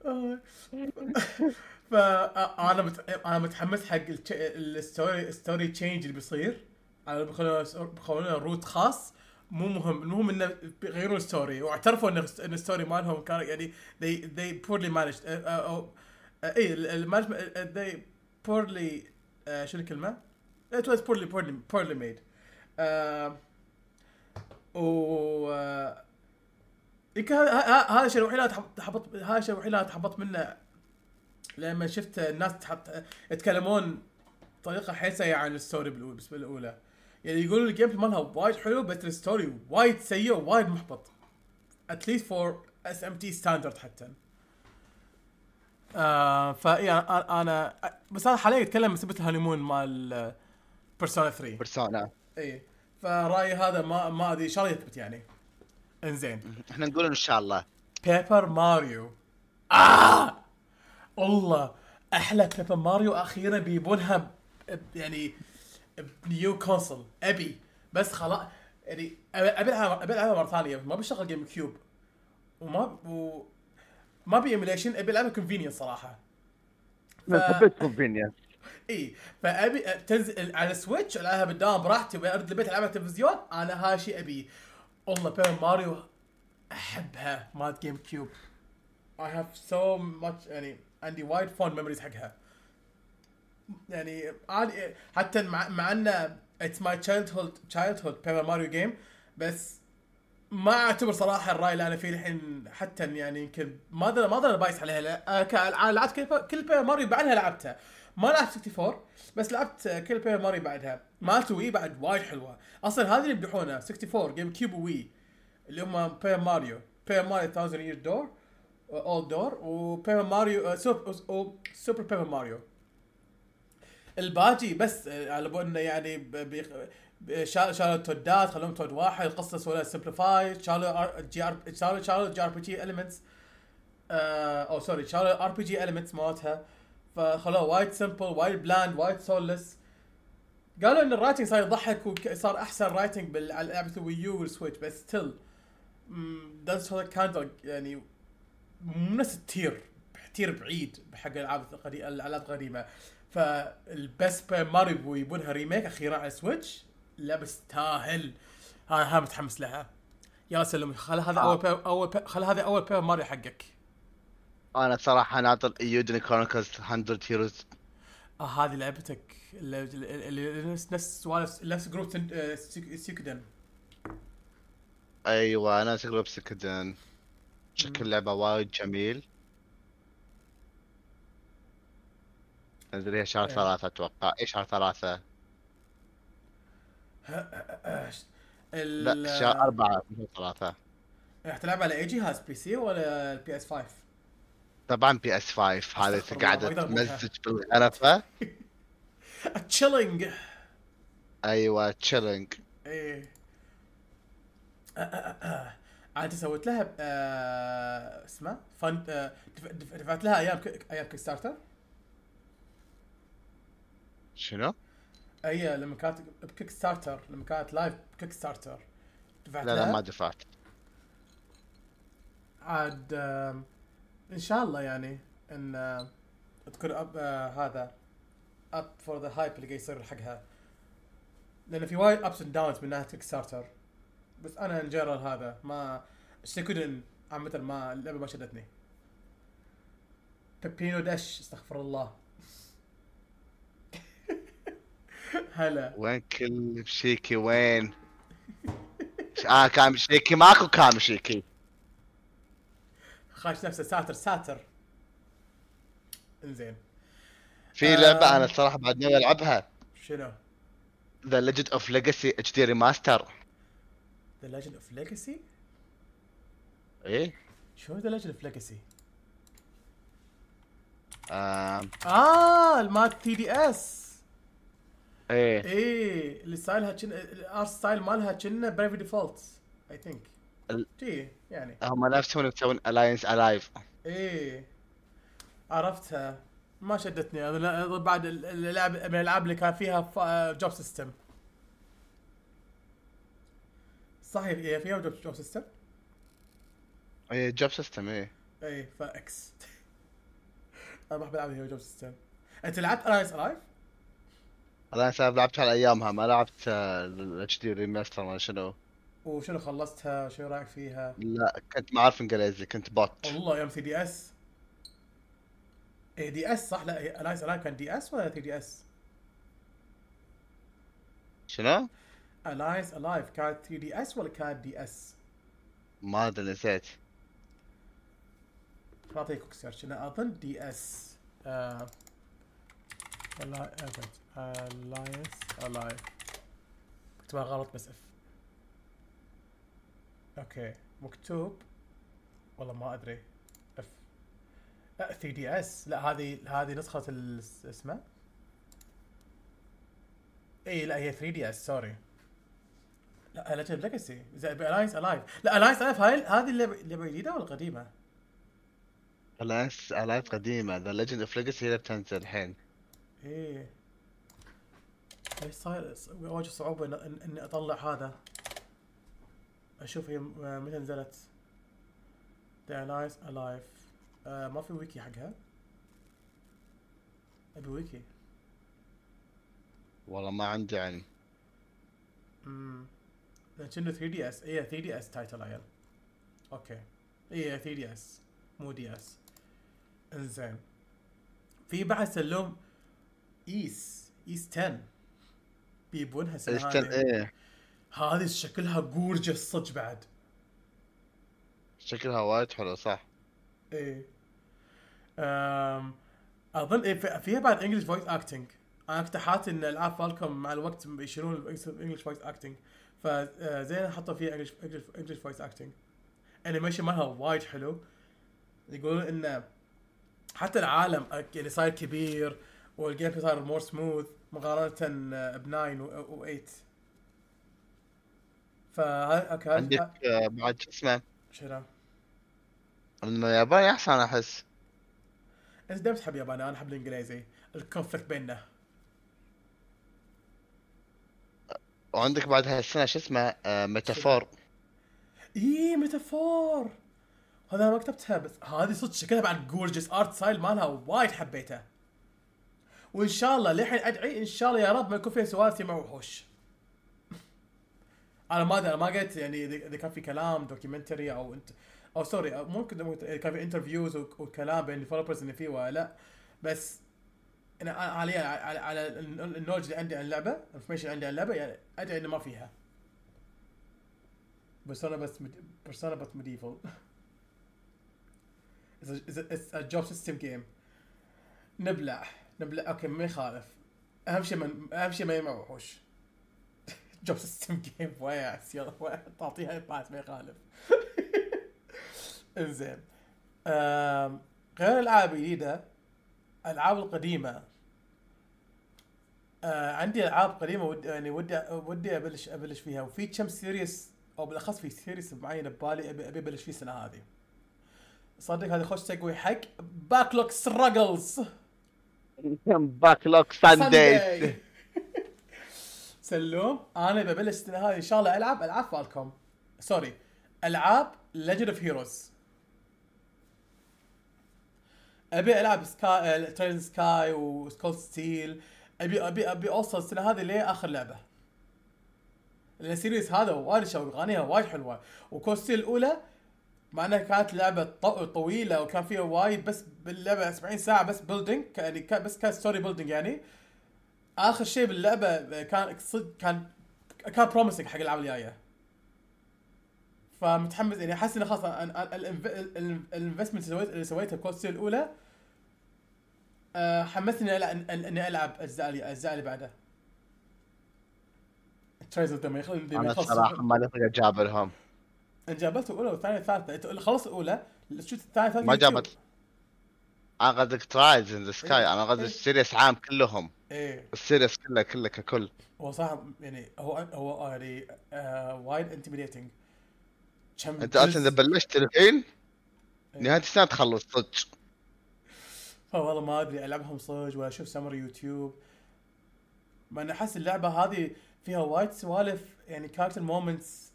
فانا مت... أنا متحمس حق. ال story ال story change اللي بيصير على بيخلون بيخلون route خاص مو مهم المهم إنه بيغيرون ال story واعترفوا إن ال story مالهم كان يعني they they poorly managed آه، اي ال management they poorly شنو الكلمة؟ it was poorly poorly poorly made آه، و يمكن هذا الشيء الوحيد اللي أنا تحبط هذا الشيء الوحيد اللي أنا تحبطت منه لما شفت الناس تحط يتكلمون بطريقة حيل سيئه عن ال story بالنسبة الاولى يعني يقولون ال gameplay مالها وايد حلو بس ال story وايد سيء ووايد محبط. at least for SMT standard حتى. آه فاي أنا أنا بس أنا حاليا اتكلم بسبه الهانيمون مال بيرسونا 3 بيرسونا إي. فرايي هذا ما ما أدري ان شاء الله يثبت يعني. إنزين. إحنا نقول إن شاء الله. بيبر ماريو آه! الله أحلى بيبر ماريو أخيرا بيبونها ب- ب- يعني بنيو كونسول. أبي. بس خلاص يعني ابي العبها ابي العبها مرة ثانية. ما بشغل جيم كيوب وما و ما بي emulation أبي ألعبها convenience صراحة. بس حبيت convenience إي فأبي تنزل على السويتش ألعبها بالدوام براحتي وارد البيت ألعبها على التلفزيون أنا هذا شيء أبي. والله بيبر ماريو أحبها مالت جيم كيوب. I have so much يعني عندي وايد fond memories حقها. يعني عادي حتى مع مع إنه it's my childhood childhood Paper Mario game بس ما أعتبر صراحة الرأي اللي أنا فيه الحين حتى يعني يمكن ما ادري ما ادري bias عليها لأ لعبت كل بيبر ماريو بعدها لعبتها. ما لعبت 64 بس لعبت آه، كل بيبر ماريو بعدها. مالت وي بعد وايد حلوة. أصلا هذه اللي يمدحونها 64 جيم كيوب وي اللي هم بيبر ماريو. بيبر ماريو 1000 Year Door اول door وبيبر ماريو آه، سوبر بيبر ماريو. الباجي بس آه، على بو إنه يعني شا- شالوا ال Toadات خلوهم Toad واحد القصة سووا simplify شالوا RPG شالوا شالوا JRPG elements أو sorry شالوا RPG elements مالتها. فخلوه وايد simple وايد bland وايد soulless قالوا إن ال writing صار يضحك وصار أحسن writing على لعبه ال Wii U والسويتش بس still دانس كان يعني مو نفس ال tier tier بعيد بحق الالعاب الالعاب القديمة. فالبس ماريو يبونها ريميك أخيرا على سويتش لا بس تاهل ها ها متحمس لها. يا سلم خل هذا آه. أول أول خل هذا أول بيبر ماريو حقك. أنا صراحة ناطر ايودن كرونيكلز 100 هيروز هذه لعبتك اللي, نفس نفس سوالف نفس جروب آه، سيك- سيكودن أيوه أنا سكلوب سكدن شكل لعبة وايد جميل. تنزل هي شهر. ثلاثة أتوقع. اي شهر ثلاثة؟ لا شهر أربعة شهر ثلاثة. راح تلعب على اي جهاز PC ولا ال PS5 طبعا PS5 هذه أستغفر الله، قاعدة ما أقدر أقولها. تمزج بالغرفة chilling أيوه chilling. إيه. آه، آه، آه. عاد سويت لها آه، اسمه؟ fund دف- دف- دفعت لها أيام أيام كيك ستارتر شنو؟ هي لما كانت بكيك ستارتر لما كانت live بكيك ستارتر دفعت لا لا ما دفعت. عاد إن شاء الله يعني إن آه، تكون up آه، هذا up for the hype اللي قاعد يصير حقها. لأن في وايد ups and downs من ناحية كيك ستارتر بس أنا in general هذا ما شيكودن عامة ما اللعبة ما شدتني. بيبينو داش استغفر الله. هلا. وين كل مشيكي وين؟ آه كان مشيكي ماكو كان مشيكي خاش نفسه ساتر ساتر. إنزين. في آه. لعبة أنا الصراحة بعد ناوي ألعبها. شنو؟ ذا ليجند اوف ليجاسي اتش دي ريماستر The Legend of Legacy إيه. شو The Legend of Legacy آه المال 3DS إيه. إيه اللي style ها كنا ال art style مالها كنا Bravely Default I think جي. يعني. هم نفسهم يسوون Alliance Alive إيه. عرفتها. ما شدتني. لا- بعد ال- الالعاب من الألعاب اللي كان فيها job system صحيح هي فيها job system إيه job system إيه. إيه فاكس أنا بحب ألعب هي job system أنت لعبت Alliance Alive؟ أنا سبب لعبت على أيامها ما لعبت ال HD remaster ما شنو. وشنو خلصتها؟ شو رايك فيها؟ لا كنت ما أعرف إنجليزي كنت بوت والله يوم 3DS إيه DS صح لا Alliance Alive كان DS ولا 3DS؟ شنو؟ Alliance Alive كانت 3 DS ولا كانت DS؟ ما أدري نسيت بعطيك quick search أنا أظن DS آه، Alliance Alive كتبها غلط بس أف okay. مكتوب. والله ما أدري. أف. لا 3 DS لا هذه هذه نسخة ال- اسمه؟ إي لا هي 3 DS sorry لا Legend Legacy Alliance Alive لا Alliance Alive هاي هذه اللعبة الجديدة ولا قديمة؟ Alliance Alive قديمة. The Legend of Legacy هي اللي بتنزل الحين. إيه إيش صاير واجه إن- إني أطلع هذا. أشوف هي متى نزلت. The Alliance Alive. آه ما في ويكي حقها. أبي ويكي والله ما عندي علم امم كأنه 3 DS إيه 3 DS title عيال. Okay. إيه 3 DS مو DS إنزين. في بعد سلوم Ys Ys 10 بيبونها السنة الستن هذه. إيه. هذه شكلها gorgeous صدق بعد. شكلها وايد حلو صح. إيه. أم أظن إيه في- فيها بعد English voice acting أنا كنت حاطط إن العاب Falcom مع الوقت يشيلون ال English voice acting فزين حطوا فيها English English voice acting animation مالها وايد حلو. يقولون انه حتى العالم أك- يعني صاير كبير وال game صار more smooth مقارنة ب 9 و 8 فهذا okay عندك آه، بعد شو اسمه؟ شنو؟ الياباني أحسن أحس. إنت دائما تحب الياباني أنا أحب الإنجليزي. ال conflict بيننا. وعندك بعد هالسنة شو اسمه؟ آه، ميتافور. اي ميتافور. هذا ما كتبتها بس هذه صدق شكلها بعد gorgeous art style مالها وايد حبيته. وإن شاء الله للحين أدعي إن شاء الله يا رب ما يكون فيها سوالف مع وحوش أنا ما أنا ما قلت يعني اذا كان في كلام documentary أو انت أو sorry ممكن كان في interviews وكلام بين ال developers انه في ولا لأ. بس أنا حاليا على, على ال knowledge اللي عندي عن اللعبة ال information عندي عن اللعبة يعني أدري إنه ما فيها. Persona بس Persona بس medieval It's a job system game. نبلع. نبلع. Okay ما يخالف أهم شيء أهم شيء ما يجمع وحوش job system game و yes يلا. تعطيها pass ما يخالف. إنزين. غير الألعاب الجديدة الألعاب القديمة. آه عندي ألعاب قديمة ودي يعني ودي ودي ابلش أبلش فيها. وفي كم series أو بالأخص في series معين ببالي ابي أبلش فيه السنة هذه. صدق هذا خوش توبيك حق backlog struggles backlog Sundays سلوم. أنا ببلش هذه ان شاء الله ألعب العاب Falcom. Sorry. ألعاب Legend of Heroes أبي ألعب Sky Trails Sky و Cold Steel أبي أبي أبي أوصل السنة هذه لآخر لعبة. ال series هذا وايد شوي اغانيها وايد حلوة. و Cold Steel الأولى مع إنها كانت لعبة طو- طويلة وكان فيها وايد بس باللعبة 70 ساعة بس building يعني بس كان story building يعني. آخر شيء باللعبة كان صدق كان كان promising حق الألعاب الجاية. فمتحمس يعني احس إنه خلاص ال investment اللي سويتها ب Cold Steel الأولى آه، حمسني إني ألعب أجزاء اللي الاجزاء اللي بعدها تريزر يخلص ما أنا صراحة ما لي انت جابت الاولى والثانيه والثالثه إنت خلصت الاولى شفت الثانية والثالثه ما. جابت. أنا قصدك ترايز ان ذا سكاي أنا قصدي إيه. السيريس عام كلهم. إيه. السيريس كله كله ككل. هو صح يعني هو هو يعني آه وايد انتميديتنج كم أنت أصلا إذا بلشت الحين إيه. نهاية السنة تخلص صدق. والله ما أدري ألعبهم صج ولا أشوف summary YouTube. ما أنا أحس اللعبة هذه فيها وايد سوالف يعني character moments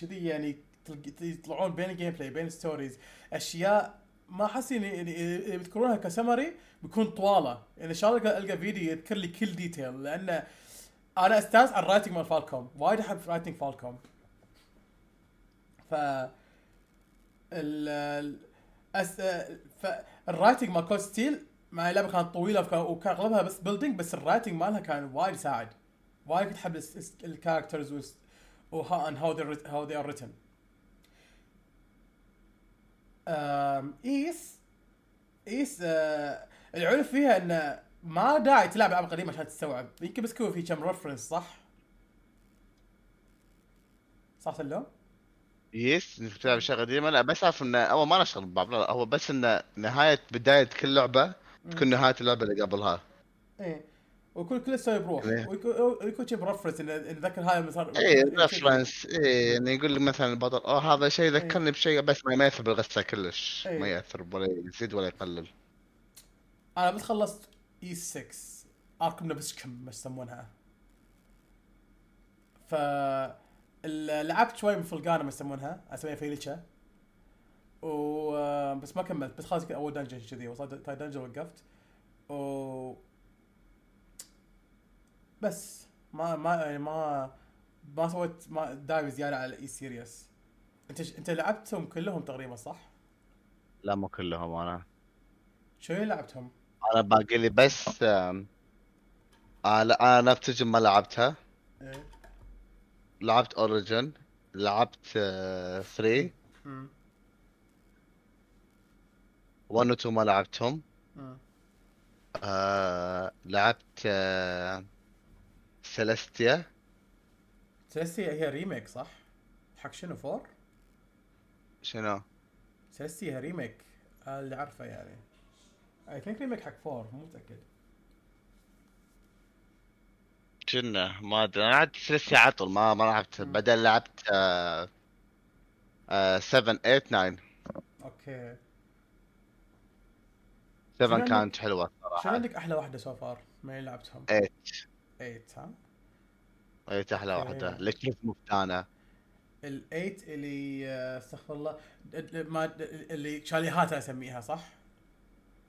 كذي يعني يطلعون بين ال gameplay بين ال stories أشياء ما أحس يعني إذا بتذكرونها كسمري بيكون طوالة. يعني ان شاء الله ألقى فيديو يذكر لي كل detail لأن أنا استانس على ال writing مال Falcom وايد أحب writing Falcom ف ال أس... فال writing مال Cold Steel مع اللعبة كانت طويلة وكان أغلبها بس building بس ال writing مالها كان وايد يساعد. وايد كنت أحب ال characters وها how they are written. أم، Ys Ys آه الحلو فيها إنه ما داعي تلعب ألعاب قديمة عشان تستوعب. يمكن بس يكون في كم reference صح؟ صح سلام؟ يس تلعب أشياء قديمة. لا بس أعرف إنه أول ما نشغل ببعض لا هو بس إنه نهاية بداية كل لعبة تكون نهاية اللعبة اللي قبلها. إيه. ويكون كل ستوري بروح إيه. ويكون شيء برفرنس انه ذكر هاي مثلا اي ريفرنس اي يعني يقول لك مثلا البطل اوه هذا شيء ذكرني بشيء بس ما ياثر بالقصة كلش. إيه. ما يأثر ولا يزيد ولا يقلل. أنا بس خلصت اي 6 اركم نبسكم ما يسمونها. ف لعبت شوي من Felghana ما يسمونها أسميها فيليتشا و بس ما كملت بس خلاص أول dungeon كذي وصلت تاي دنجن وقفت. و بس ما ما يعني ما ما سويت ما دايم زيادة على Ys series انت ش- انت لعبتهم كلهم تقريبا صح؟ لا مو كلهم أنا. شو لعبتهم؟ أنا باقي لي بس آم، آه أنا Napishtim ما لعبتها. إيه. لعبت Origin لعبت 3 امم 1 و 2 ما لعبتهم. آه لعبت آه Celceta Celceta هي remake صح؟ حق شنو four؟ شنو؟ Celceta هي remake آه، اللي عارفه يعني I think remake حق four مو متأكد كنا ما أدري أنا لعبت Celceta على طول ما ما لعبت. بعدين لعبت آه آه 7 8 9 okay 7 شنو كانت حلوة شنو صراحة عندك أحلى واحدة so far؟ ما لعبتهم؟ 8 8 ها؟ 8 أحلى okay. واحدة Lacrimosa of Dana ال8 اللي آه، استغفر الله ال- ما اللي شاليهات أسميها صح؟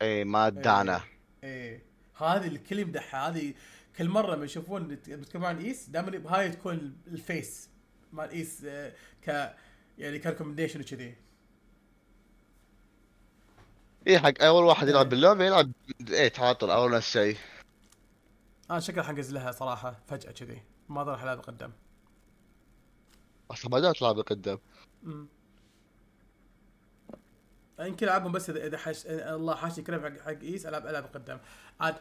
اي مال Dana إيه هذه الكل يمدحها هذه كل مرة لما يشوفون بتكلمون عن Ys دائما هاي تكون ال face مال Ys آه، ك يعني ك recommendation وكذي اي حق أول واحد يلعب إيه. باللعبة يلعب 8 على طول نفس الشيء أنا شكلي حنقز لها صراحة فجأة كذي. ما ادري ألعب قدام. أصلا ما جات تلعب قدام. أمم. يمكن ألعبهم بس اذا إذا حش الله حاشي كلام حق حق Ys العب ألعب قدام. عاد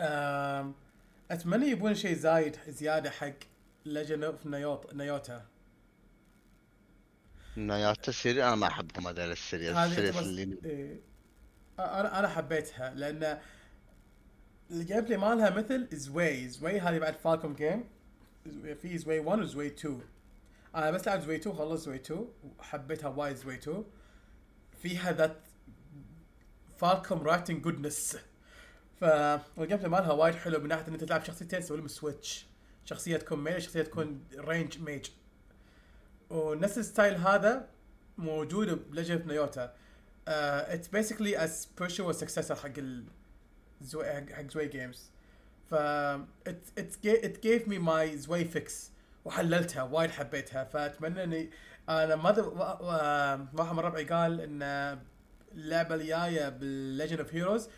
أم... أتمنى يبون شيء زايد زيادة حق Legend of Nayut- Nayuta نيات السيري أنا ما أحبهم هذول ال series ال series اللي إيه. أنا أنا حبيتها لأن ال gameplay مالها مثل Zwei Zwei هذه بعد Falcom game في Zwei 1 و Zwei 2 أنا بس لعبت Zwei 2 خلصت Zwei 2 وحبيتها وايد Zwei 2 فيها that Falcom writing goodness فال gameplay مالها وايد حلو من ناحية إن أنت تلعب شخصيتين تسوي لهم switch شخصية تكون mage شخصية تكون range mage ونفس ال style هذا موجود ب Legend of Nayuta. it's basically as spiritual successor حق Zwei حق Zwei games ف it gave me my Zwei fix وحللتها وايد حبيتها. فأتمنى إني أنا ما وا- واحد من ربعي قال إن اللعبة الجاية بال Legend of Heroes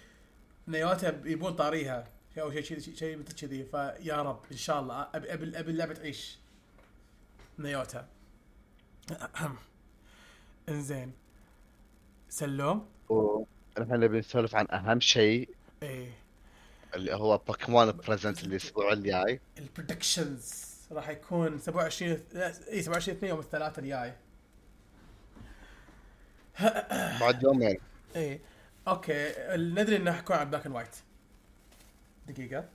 Nayuta يبون طاريها. أو شيء شيء شيء مثل كذي. فيا رب إن شاء الله. ابي ابي أبي اللعبة تعيش. Nayuta إنزين. سلوم. إحنا نبي نسولف عن أهم شيء إيه. اللي هو Pokémon Presents الأسبوع الجاي. ال predictions راح يكون 27 لا، اي 27 2 يوم الثلاثاء الجاي. بعد يومين. اي okay ندري إنه حيكون على Black and White دقيقة.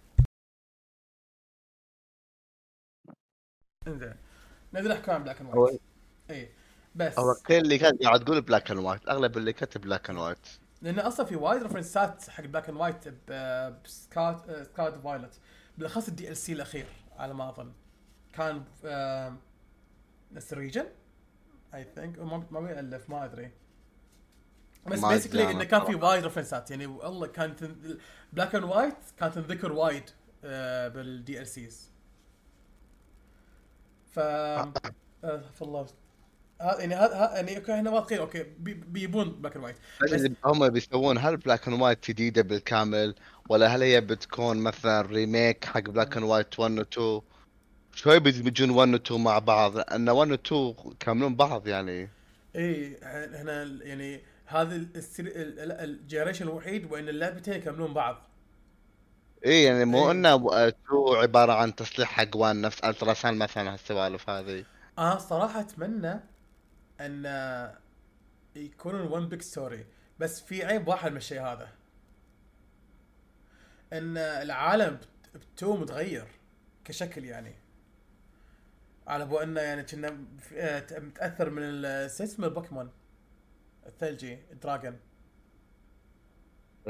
إنزين. ندري حيكون على Black and White اي بس. هو كل اللي كان قاعد تقول Black and White أغلب اللي كتب Black and White لأن أصلا في وايد reference ات حق Black and White ب Scarlet Scarlet Violet بالأخص ال DLC الأخير على ما أظن. كان نفس ال region I think ما بيألف ما أدري. بس basically إنه كان في. وايد reference ات يعني والله كانت Black and White كانت تنذكر وايد آه، بال DLCs ف آه، فالله. هذا يعني هذا يعني okay إحنا واثقين okay بي- بيبون Black and White هم بيسوون هل Black and White جديدة بالكامل؟ ولا هل هي بتكون مثلا remake حق Black and White 1 و 2 شوي بيدمجون 1 و 2 مع بعض لأن 1 و 2 كاملون بعض يعني. اي إحنا يعني هذا ال generation الوحيد وإن اللعبتين يكملون بعض. اي يعني مو إيه. إنه 2 عبارة عن تصليح حق 1 نفس التراسان مثلا هالسوالف هذه. أنا صراحة أتمنى ان يكونون one big story بس في عيب واحد من الشيء هذا. ان العالم ب two متغير كشكل يعني. على بو أنه يعني كنا آه، متأثر من اسمه البوكيمون؟ الثلجي dragon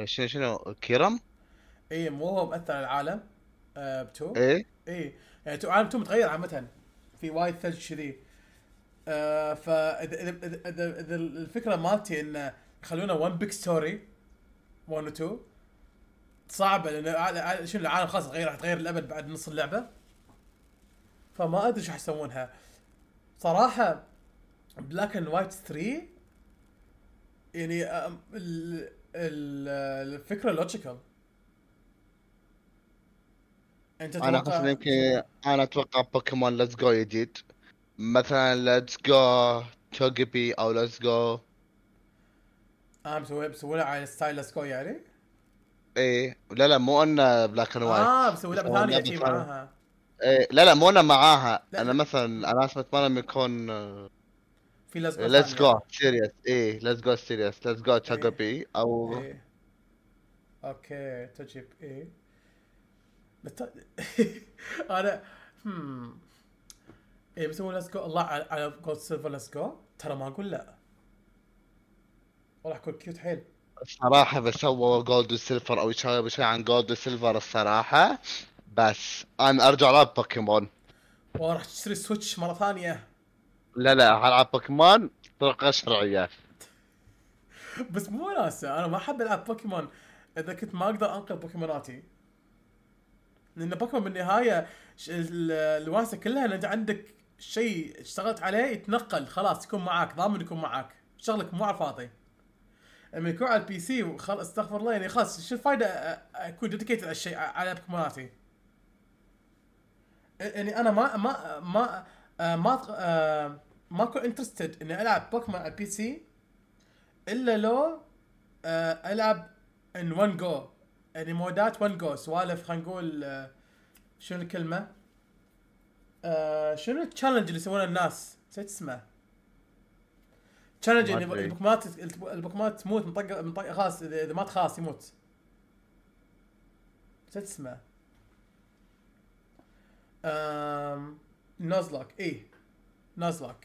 شنو شنو؟ Kyurem؟ اي مو هو مأثر على العالم آه ب two. إيه. اي يعني two عالم two متغير عامة. في وايد ثلج كذي. آه فاذا اذا اذا اذا الفكرة مالتي إنه يخلونه one big story 1 و 2 صعبة لأن شنو العالم خلاص تغير راح تغير الأبد بعد نص اللعبة. فما أدري شو حيسوونها. صراحة Black and White 3 يعني الفكرة logical أنت أنا احس يمكن أنا أتوقع بوكيمون Let's Go جديد مثلا Let's Go Togepi أو Let's Go آه مسوي بسوي على style Let's Go يعني؟ إيه لا لا مو أنه Black and White آه بسوي لعبه بسوي ثانية. معاها إيه لا لا مو أنا معاها لا. أنا مثلا أنا اتمنى انه يكون في Let's Go Let's Go series إيه Let's Go series Let's Go. Togepi أو إيه. أوكي تجيب إيه بس ت- أنا هم إيه بسوي Let's Go الله على- على Gold Silver Let's Go ترى ما أقول لا. والله حيكون cute حيل. الصراحة بسووا Gold و Silver أو شيء بشيء عن Gold و Silver الصراحة. بس أنا أرجع ألعب بوكيمون والله راح تشتري Switch مرة ثانية. لا لا ألعب بوكيمون طريقة شرعية. بس مو وناسه أنا ما أحب ألعب بوكيمون إذا كنت ما أقدر أنقل بوكيموناتي لأن بوكيمون بالنهاية الوناسه كلها ان انت عندك شيء اشتغلت عليه يتنقل خلاص يكون معاك ضامن يكون معاك. شغلك مو على الفاضي. لما يكون على ال PC وخلاص استغفر الله يعني خلاص شو الفائده أكون dedicated على الشيء على بوكيموناتي يعني أنا ما ما ما ما ما أكون interested إني ألعب بوكيمون على ال PC إلا لو ألعب in one go يعني مودات one go سوالف خلينا نقول شنو الكلمة؟ آه، شنو ال challenge اللي يسوونه الناس؟ نسيت اسمه؟ challenge ما أدري. البوكمات البوكمات تموت من طق من طق خلاص اذا إذا مات خلاص يموت. نسيت اسمه؟ آم، Nuzlocke اي Nuzlocke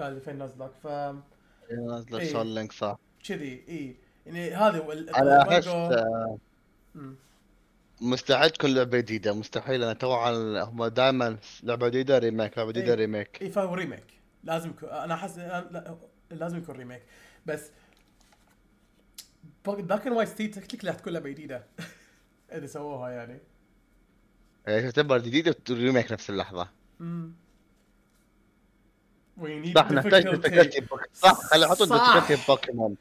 قال فين Nuzlocke ف نازل إيه. soul link صح. كذي اي يعني هذا هو ال- أنا ال- مستحيل تكون لعبة جديدة. مستحيل. أنا تو هم دائما لعبة جديدة remake لعبة جديدة إيه. remake اي فهو ريميك لازم يكون أنا احس لا لازم يكون ريميك بس دارك اند وايت ستيت تكتيكلي راح تكون لعبة جديدة. إذا سووها يعني. يعني تعتبر جديدة ريميك نفس اللحظة. امم صح نحتاج بوك- صح خلي يحطون صح. difficulty بوكيمون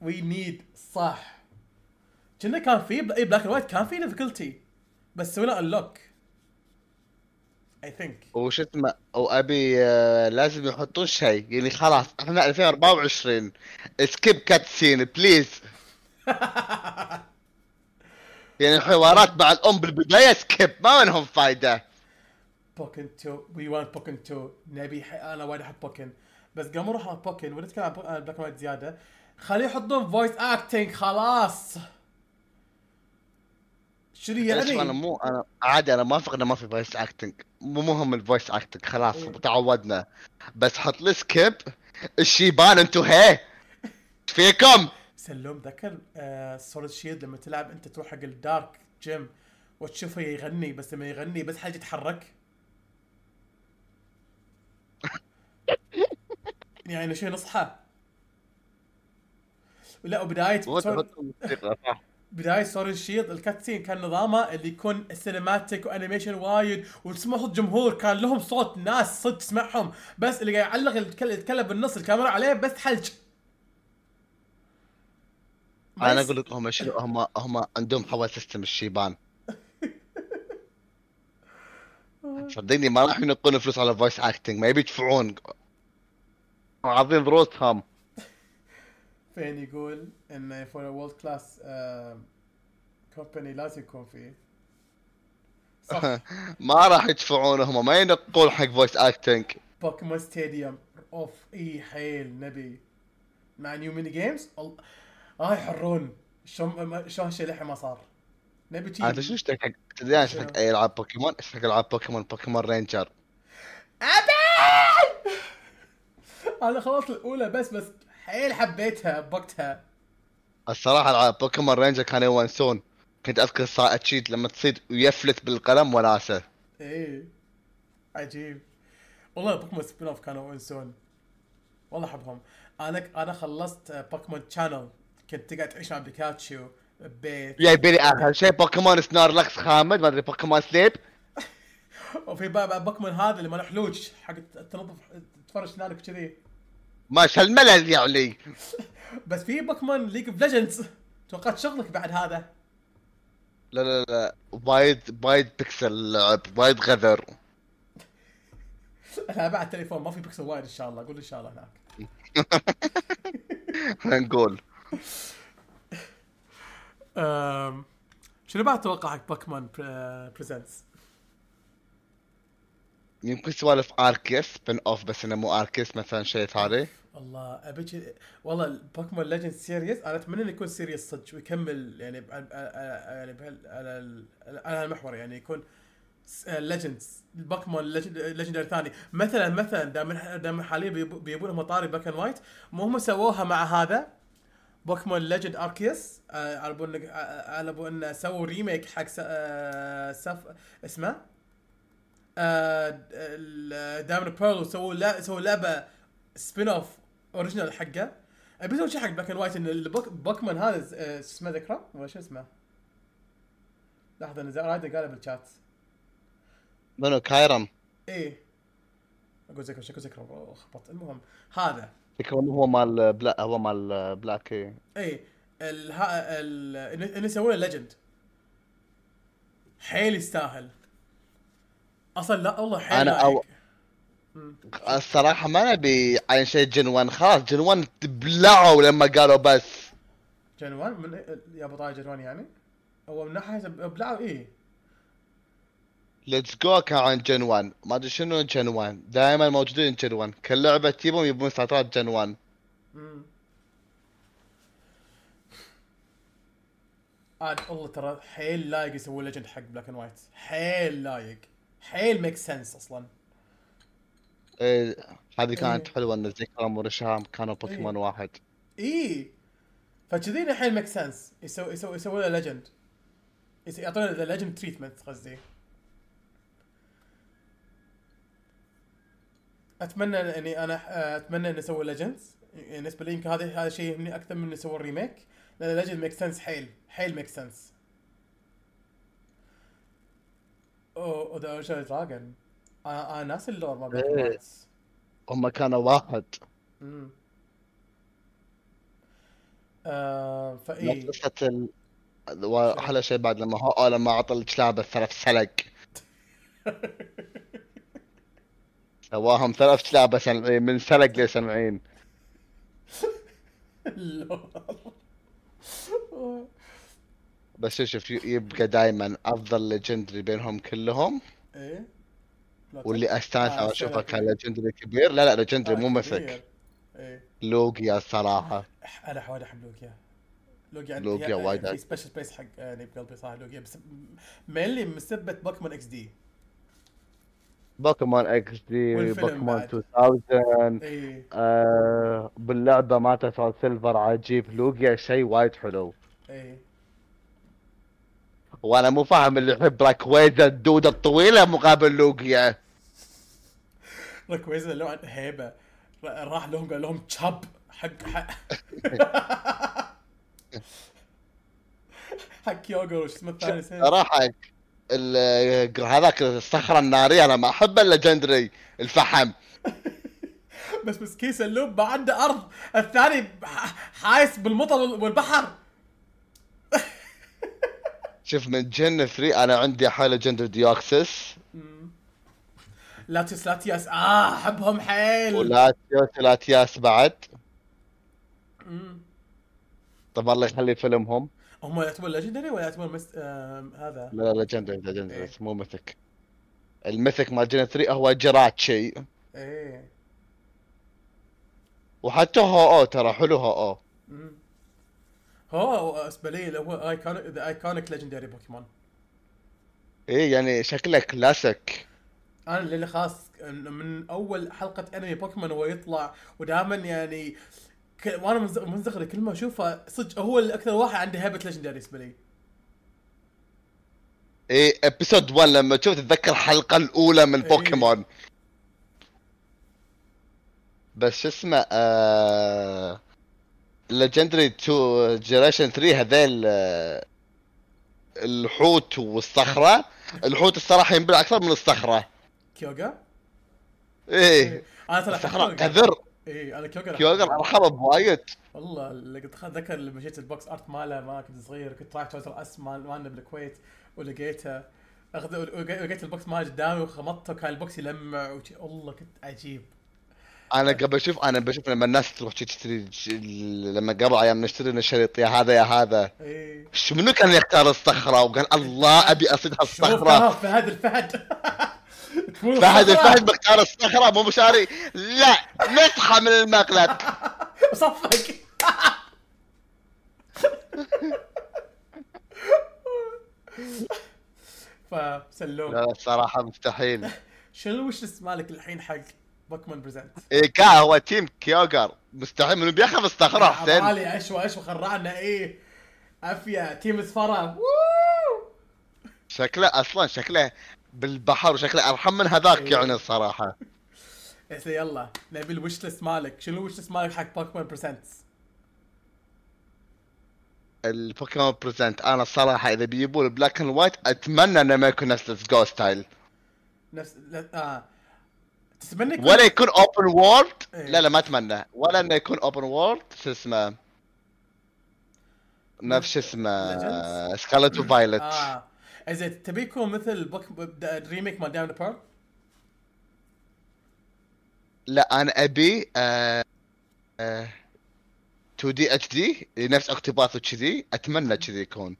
وي نيد صح. كنا كان في اي بلاك وايت كان في ديفيكولتي بس سوينا unlock I think وش اسمه؟ وابي آه، لازم يحطون شيء. يعني خلاص إحنا 2024 skip cutscene please يعني الحوارات مع الأم بالبداية skip ما منهم فايدة. Pokkén 2 we want Pokkén 2 نبي. أنا وايد أحب Pokkén بس قبل ما نروح على Pokkén بو- عن Black White زيادة خليه يحطون voice acting خلاص. شنو ليش أنا يعني؟ مو أنا عادي أنا موافق إنه ما في voice acting مو مهم ال voice acting خلاص إيه. تعودنا. بس حط لي skip الشيبان انتو هي فيكم. سلوم ذكر آه Sword Shield لما تلعب أنت تروح حق ال Dark gym وتشوفه يغني بس لما يغني بس حاجة يتحرك يعني شيء نصحى لا وبداية بداية Sword Shield ال cutscene كان نظامه اللي يكون ال cinematic و animation وايد وتسمع صوت جمهور. كان لهم صوت ناس صدق تسمعهم. بس اللي قاعد يعلق يتكلم يتكلم بالنص الكاميرا عليه بس حلج. أنا أقول لك هم شنو؟ هم هم عندهم حول system الشيبان. صدقني ما راح ينقون فلوس على voice acting ما يبي يدفعون. عاضين رؤوسهم فين يقول إن فور وورلد كلاس كومباني لازم يكون فيه. ما راح يدفعون هم ما ينقون حق فويس اكتنج بوكيمون ستاديوم اوف اي حيل نبي مع نيو ميني جيمز أل- آه يحرون. شلون شلون للحين ما صار؟ نبي انت تجي شو اشترك حق تدري أنا اشترك أي العاب بوكيمون اشترك العاب بوكيمون بوكيمون رينجر ابي أنا خلصت الأولى بس بس حيل حبيتها بوقتها. الصراحة العاب بوكيمون Ranger كانوا يونسون كنت أذكر صار cheat لما تصيد ويفلت بالقلم وناسه إيه. عجيب. والله بوكيمون spin-off كانوا يونسون والله أحبهم. أنا أنا خلصت بوكيمون Channel كنت تقعد تعيش مع بيكاتشو ببيت. جايبين لي اخر شيء بوكيمون Snorlax خامد ما أدري بوكيمون Sleep وفي بوكيمون هذا اللي ماله حلوج حق تنظف تفرش اسنانك كذي ما شو الملل يا علي. بس في بوكيمون ليج اوف ليجندز توقعت شغلك بعد هذا. لا لا لا وايد وايد بيكسل لعب وايد غذر أنا بعد تليفون ما في بيكسل وايد إن شاء الله قول إن شاء الله هناك. نقول. شنو بعد توقع حق Pokémon Presents يمكن سوالف Arceus spin-off بس إنه مو Arceus مثلا شيء ثاني. والله ابي شي- والله ال Pokémon Legend series أنا أتمنى إنه يكون series صدق ويكمل يعني يعني على على المحور يعني يكون Legends ال Pokémon legendary ثاني. مثلا مثلا دام دام حاليا يجيبو- يجيبون طاري Black and White مو هم سووها مع هذا بوكيمون ليجند اركيوس آه، على بو إنه سووا ريميك حق سف اسمه؟ دايموند بيرل وسووا لا سووا لعبة سبين اوف اوريجينال حقه. أبي أسوي شيء حق بلاك اند وايت إن بوكمان هذا آه، شو اسمه ذكره؟ ولا شو اسمه؟ لحظة نزار رايدر قالها بالشات منو؟ كايرم. إيه. أقول ذكر شكو ذكر أوه، خبط المهم هذا. فكرة هو مال بلا هو مال Black إيه. إيه. ال ال إنه- انه يسوون Legend حيل يستاهل. أصلا لا والله حيل أنا لايق. أو- الصراحة ما نبي عن شيء Gen 1 خلاص Gen 1 تبلعوا لما قالوا بس. Gen one من يا أبو طاي Gen one يعني؟ هو من ناحية ابلعوا إيه. Let's Go كان عن Gen 1 ما أدري شنو Gen 1 دائما موجودين Gen 1 كل لعبة تجيبهم يبون ساعات Gen 1 امم عاد والله ترى حيل لايق يسوي Legend حق Black and White حيل لايق. حيل make sense أصلا. إيه هذه كانت إيه. حلوة إن Zekrom و Reshiram كانوا بوكيمون واحد. اي فكذي الحين make sense يسوي يسوي يسوي له Legend يعطونه the Legend treatment قصدي. أتمنى إني أنا أتمنى انه يسوي Legends يعني بالنسبة لي يمكن هذا هذا شيء يهمني أكثر من انه يسوي ال remake لأن Legend make sense حيل حيل make sense اوه the original dragon أنا أنا ناسي ال lore مال Black إيه. هم كانوا واحد. امم آه فاي قصة ال... واحلى شيء بعد لما هو لما عطى الكلاب الثلاث سلق سواهم ثلاث كلاب من سلق لسمعين بس شوف يبقى دائما أفضل legendary بينهم كلهم؟ إيه؟ واللي. أستانس آه، اشوفه legendary كبير. لا لا legendary آه، مو كبير. إيه. Lugia الصراحة. أنا وايد أحب Lugia. Lugia عندي Lugia هي- وايد في special place حق يعني بقلبي صراحة Lugia. بس mainly سبة Pokémon XD. Pokémon XD Pokémon بعد. 2000 اي آه باللعبة SoulSilver عجيب. Lugia شيء وايد حلو. اي وأنا مو فاهم اللي يحب Rayquaza الدودة الطويلة مقابل Lugia Rayquaza لو عنده هيبة. راح لهم قال لهم چب حق حق حق Kyogre وش اسمه الثاني. صراحة هذاك الصخرة النارية أنا ما أحب ال legendary الفحم. بس مسكين سلوم ما عنده أرض. الثاني حايس بالمطر وال- والبحر. شوف من Gen 3 أنا عندي حال legendary Deoxys Latios Latias آه أحبهم حيل. و Latios Latias بعد. مم. طب الله يخلي فيلمهم. هم يعتبرون legendary ولا يعتبرون مس... آم، هذا؟ لا لا legendary legendary إيه. مو mythic ال mythic مال Gen 3 هو Jirachi إيه. وحتى Ho-Oh ترى حلو Ho-Oh. مم. هو اللي هو iconic the iconic legendary Pokémon إيه يعني شكله كلاسيك. أنا اللي خاص من أول حلقة anime Pokémon هو يطلع ودائما يعني ك... وأنا من ز- من صغري كل ما أشوفه صدق هو اللي أكثر واحد عنده هيبه legendary بالنسبة لي إيه episode 1 لما تشوف تتذكر الحلقة الأولى من إيه. بوكيمون بس شو اسمه آه... legendary 2 generation 3 هذيل آه... الحوت والصخرة. الحوت الصراحة ينبلع أكثر من الصخرة. Kyogre؟ إيه. أنا ترى الصخرة كذر اي أنا Kyogre Kyogre أحبه وايد. والله اتذكر لما جيت ال box art ماله ما كنت صغير كنت رايح Toys R Us مال مالنا بالكويت ولقيته. اخذ لقيت ال box ماله قدامي وخمطته وكان ال box يلمع وشي والله كنت عجيب. أنا قبل أشوف أنا بشوف لما الناس تروح تشتري لما قبل أيام نشتري الشريط يا هذا يا هذا. اي شو منو كان يختار الصخرة؟ وقال الله أبي أصيد هالصخرة. ها، فهد الفهد. فهد الفهد مختار الصخرة مو مشاري. لا مسحه من المقلب. صفق. فسلوم لا الصراحه مستحيل. شنو وش مالك الحين حق؟ Pokémon Present. إيه كا هو team Kyogre. مستحيل منو بياخذ الصخره حسين عبالي اشوى اشوى خرعنا إيه. عافية team ووو. شكله أصلا شكله بالبحر وشكله أرحم من هذاك إيه. يعني الصراحة. سي يلا نبي ال wishlist مالك. شنو ال wishlist مالك حق Pokémon Presents ال Pokémon Present أنا الصراحة إذا بيجيبون ال Black and White أتمنى إنه ما يكون نفس Go style نفس آه. تتمنى يكون ولا يكون open إيه. لا لا ما أتمنى. ولا إنه يكون open world شو اسمه؟ نفس اسمه؟ Scarlet و Violet آه. إذا تبي يكون مثل بوك remake مال Diamond Pearl لا أنا أبي آه آه 2D HD نفس Octopath وكذي. أتمنى كذي يكون.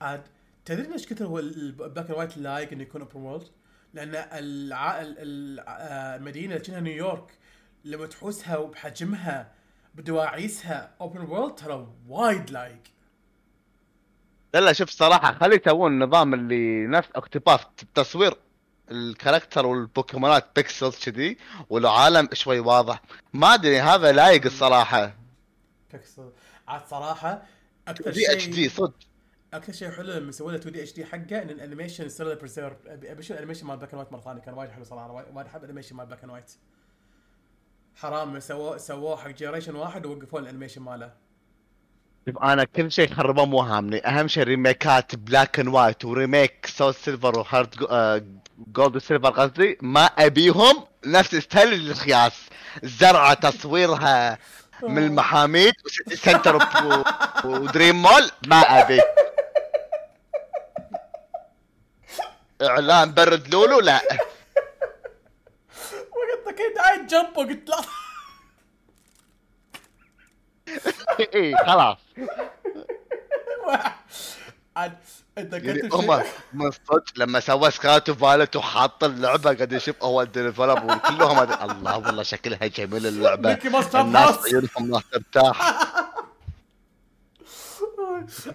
عاد تدري ليش كثر هو ال Black and White لايق إنه يكون open world؟ لأن الع... ال- ال- آه، المدينة اللي كأنها نيويورك لما تحوسها وبحجمها بدواعيسها open world ترى وايد لايق لا لا شوف صراحة خلي يسوون النظام اللي نفس Octopath تصوير ال character والبوكيمونات pixels كذي والعالم شوي واضح. ما أدري هذا لايق الصراحة. بيكسل. عاد صراحة أكثر دي اتش شيء دي صدق. أكثر شيء حلو لما سووا له 2D HD حقه إن ال animation يصير له preserve ابي أشوف ال animation مال Black and White مرة ثانية كان وايد حلو صراحة. وايد وايد أحب ال animation مال Black and White حرام سووه سووه حق جنريشن واحد ووقفوا الأنيميشن ماله. شوف أنا كل شيء خربوه مو هامني. أهم شيء ريميكات بلاك اند وايت وريميك سول سيلفر وهارد جولد وسيلفر قصدي. ما أبيهم نفس ستايل الخياس. زرعة تصويرها من المحاميد سنتر ودريم مول ما أبي. إعلان برد لولو لا. وقلت كنت قاعد جنب وقلت لا. اي خلاص. عاد أنت يعني كنت هم من صدق لما سوى سكات فالت وحط اللعبة قاعد يشوف أول ديفلوبر وكلهم هذا- الله والله شكلها جميل اللعبة. ميكي ماوس تراب الناس. عيونهم ما ترتاح.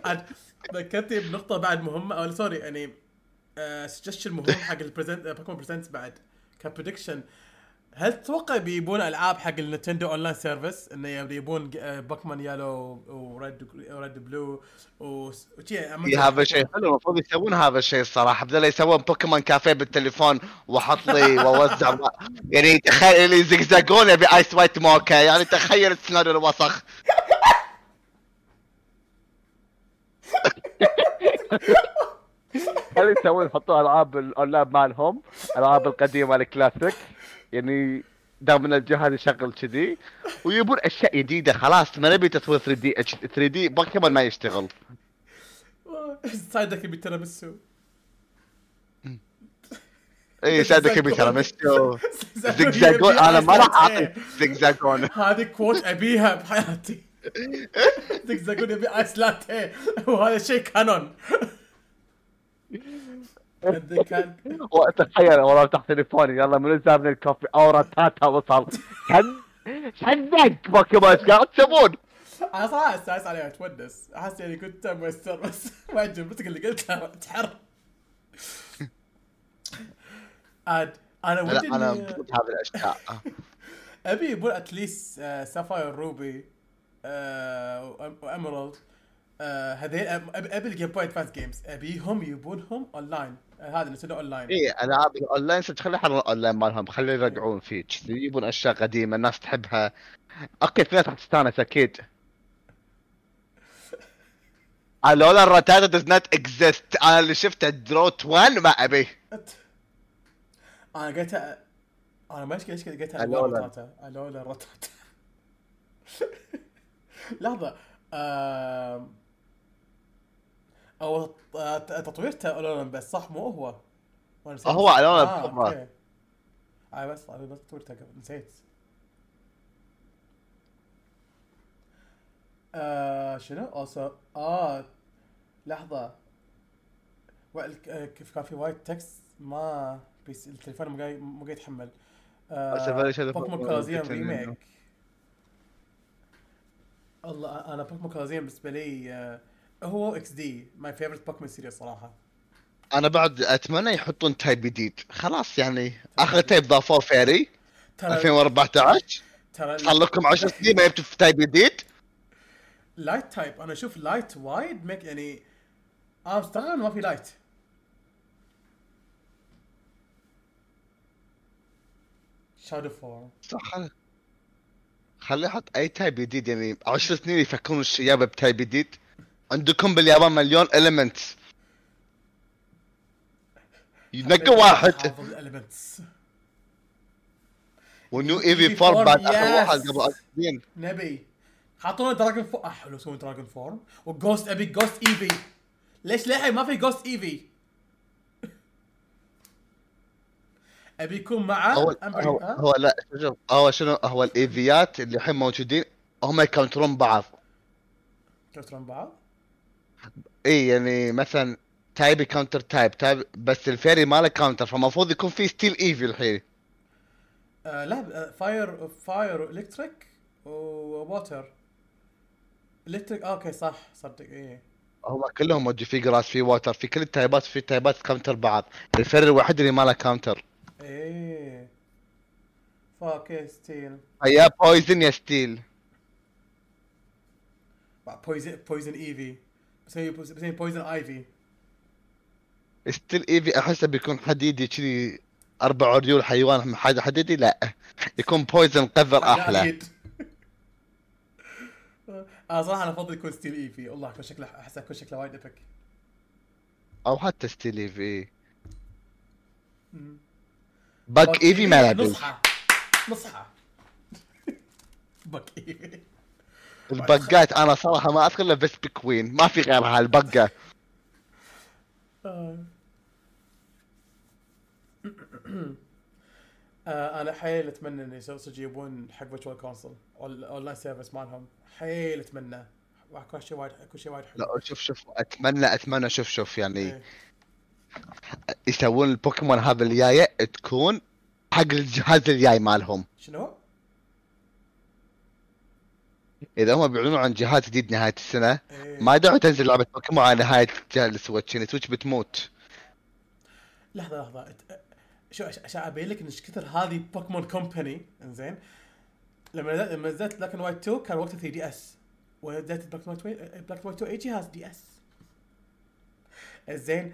عاد ذكرتني بنقطة بعد مهمة أو سوري يعني سجشن مهم حق ال Present Pokémon Presents بعد. ك prediction هل تتوقع بيجيبون ألعاب حق ال Nintendo online service إنه يجيبون آه، Pokémon Yellow و Red و Red Blue وشي هذا شيء حلو. المفروض يسوون هذا الشيء الصراحة. بدل يسوون Pokémon Café بالتليفون واحط لي واوزع يعني تخيل لي Zigzagoon يبي ice white mocha يعني تخيل السيناريو الوسخ. هل يسوون يحطوا ألعاب الاونلاين مالهم؟ الالعاب القديمة الكلاسيك. يعني دام إن الجهاز يشغل كذي. ويبون أشياء جديدة. خلاص ما نبي تطوير 3D. 3D بوكيمون ما يشتغل. Psyduck يبي تيراميسو. اي Psyduck يبي تيراميسو Zigzagoon أنا ما راح أعطي Zigzagoon هذه quote أبيها بحياتي. زقزاقون يبي ايس لاتيه وهذا شيء كانون. كان وتخيل والله تحت تليفوني يلا من من الكوفي اورا تاتا وصل شن شنك بوكيمون إيش قاعد تسوون؟ أنا صراحة استانس عليها اتونس احس يعني كنت مستر بس ما عجبتك اللي قلتها تحر عاد أنا ودي أنا ضد هذه الاشياء ابي يبون at least Sapphire Ruby و Emerald هذيل ابي أبي ال Game Boy Advance games أبيهم يبونهم اونلاين آه، هذا نسينا اونلاين اي ألعاب الاونلاين تخلي حر الاونلاين مالهم؟ خلي يرجعون فيه. كذي يجيبون أشياء قديمة الناس تحبها. okay في ناس راح تستانس أكيد لولا ال Rattata does not exist. أنا اللي شفته دروت 1 ما أبي. أنا قلتها أنا ما إيش قلتها ألولا. الرتاتا. الولا الرتاتا. لحظة. أو آه، تطويرته الولا بس صح مو هو. هو ألولا آه،. اي بس أنا بس تطويرته قبل نسيت. آه شنو؟ اوسو آه آه، كيف كان في وايد text ما بيس التليفون مو قاعد مو قاعد يتحمل. بس Pokémon Colosseum remake الله أنا Pokémon Colosseum بالنسبة لي آه، هو XD my favorite Pokémon series صراحة. أنا بعد أتمنى يحطون type جديد. خلاص يعني آخر type ضافوه Fairy. ترى 2014 ترى صار لكم 10 سنين ما جبتوا في type جديد. light type أنا أشوف light وايد make يعني أنا مستغرب إنه ما في light shadow form صح. خل- خليه يحط أي type جديد يعني 10 سنين يفكرون الشيابه ب type جديد. عندكم باليابان مليون elements ينقى واحد. حافظ ال elements و new four form، بعد آخر. واحد قبل 10 سنين نبي. حاطونا dragon form آه حلو يسوون dragon form و ghost أبي ghost Eevee ليش للحين ما في ghost Eevee أبي يكون مع هو هو؟ هو لا شوف هو شنو؟ هو الايفيات اللي الحين موجودين هم يكونترون بعض. كونترون بعض؟ اي يعني مثلا type counter type type بس ال fairy ما له counter فالمفروض يكون في steel Eevee الحين. آه لا آه fire fire electric و water electric آه okay صح صدق إيه. هم كلهم موجود في grass في water في كل التايبات في تايبات counter بعض. ال fairy الوحيد اللي ما له counter إيه fuck steel يا poison يا steel poison poison Eevee بسوي poison Eevee Steel Eevee أحسه بيكون حديدي كذي أربع رجول حيوان حاجة حديدي؟ لا. يكون poison قذر أحلى. أنا صراحة أنا أفضل يكون Steel Eevee والله يكون شكله أحسه يكون شكله وايد epic أو حتى Steel Eevee. Bug Eevee ما له داعي. نصحى نصحى Bug Eevee ال bugات أنا صراحة ما اذكر إلا Vespiquen ما في غيرها البقه آه. آه أنا حيل أتمنى ان صدق يجيبون حق virtual console online service مالهم. حيل أتمنى. كل شيء وايد كل شيء وايد حلو. لا شوف شوف. اتمنى اتمنى شوف شوف يعني إيه. يسوون البوكيمون هذا الجاية تكون حق الجهاز الجاي مالهم. شنو؟ إذا هم بيعلنوا عن جهاز جديد نهاية السنة إيه. ما دعوا تنزل لعبة بوكيمون على نهاية جهاز ال Switch يعني Switch بتموت. لحظة لحظة. شو عش- عشان ابين لك إيش كثر هذه Pokémon Company؟ إنزين. لما نزلت لما نزلت Black and White 2 كان وقتها 3 DS ونزلت Black and White Black and White 2 أي جهاز DS زين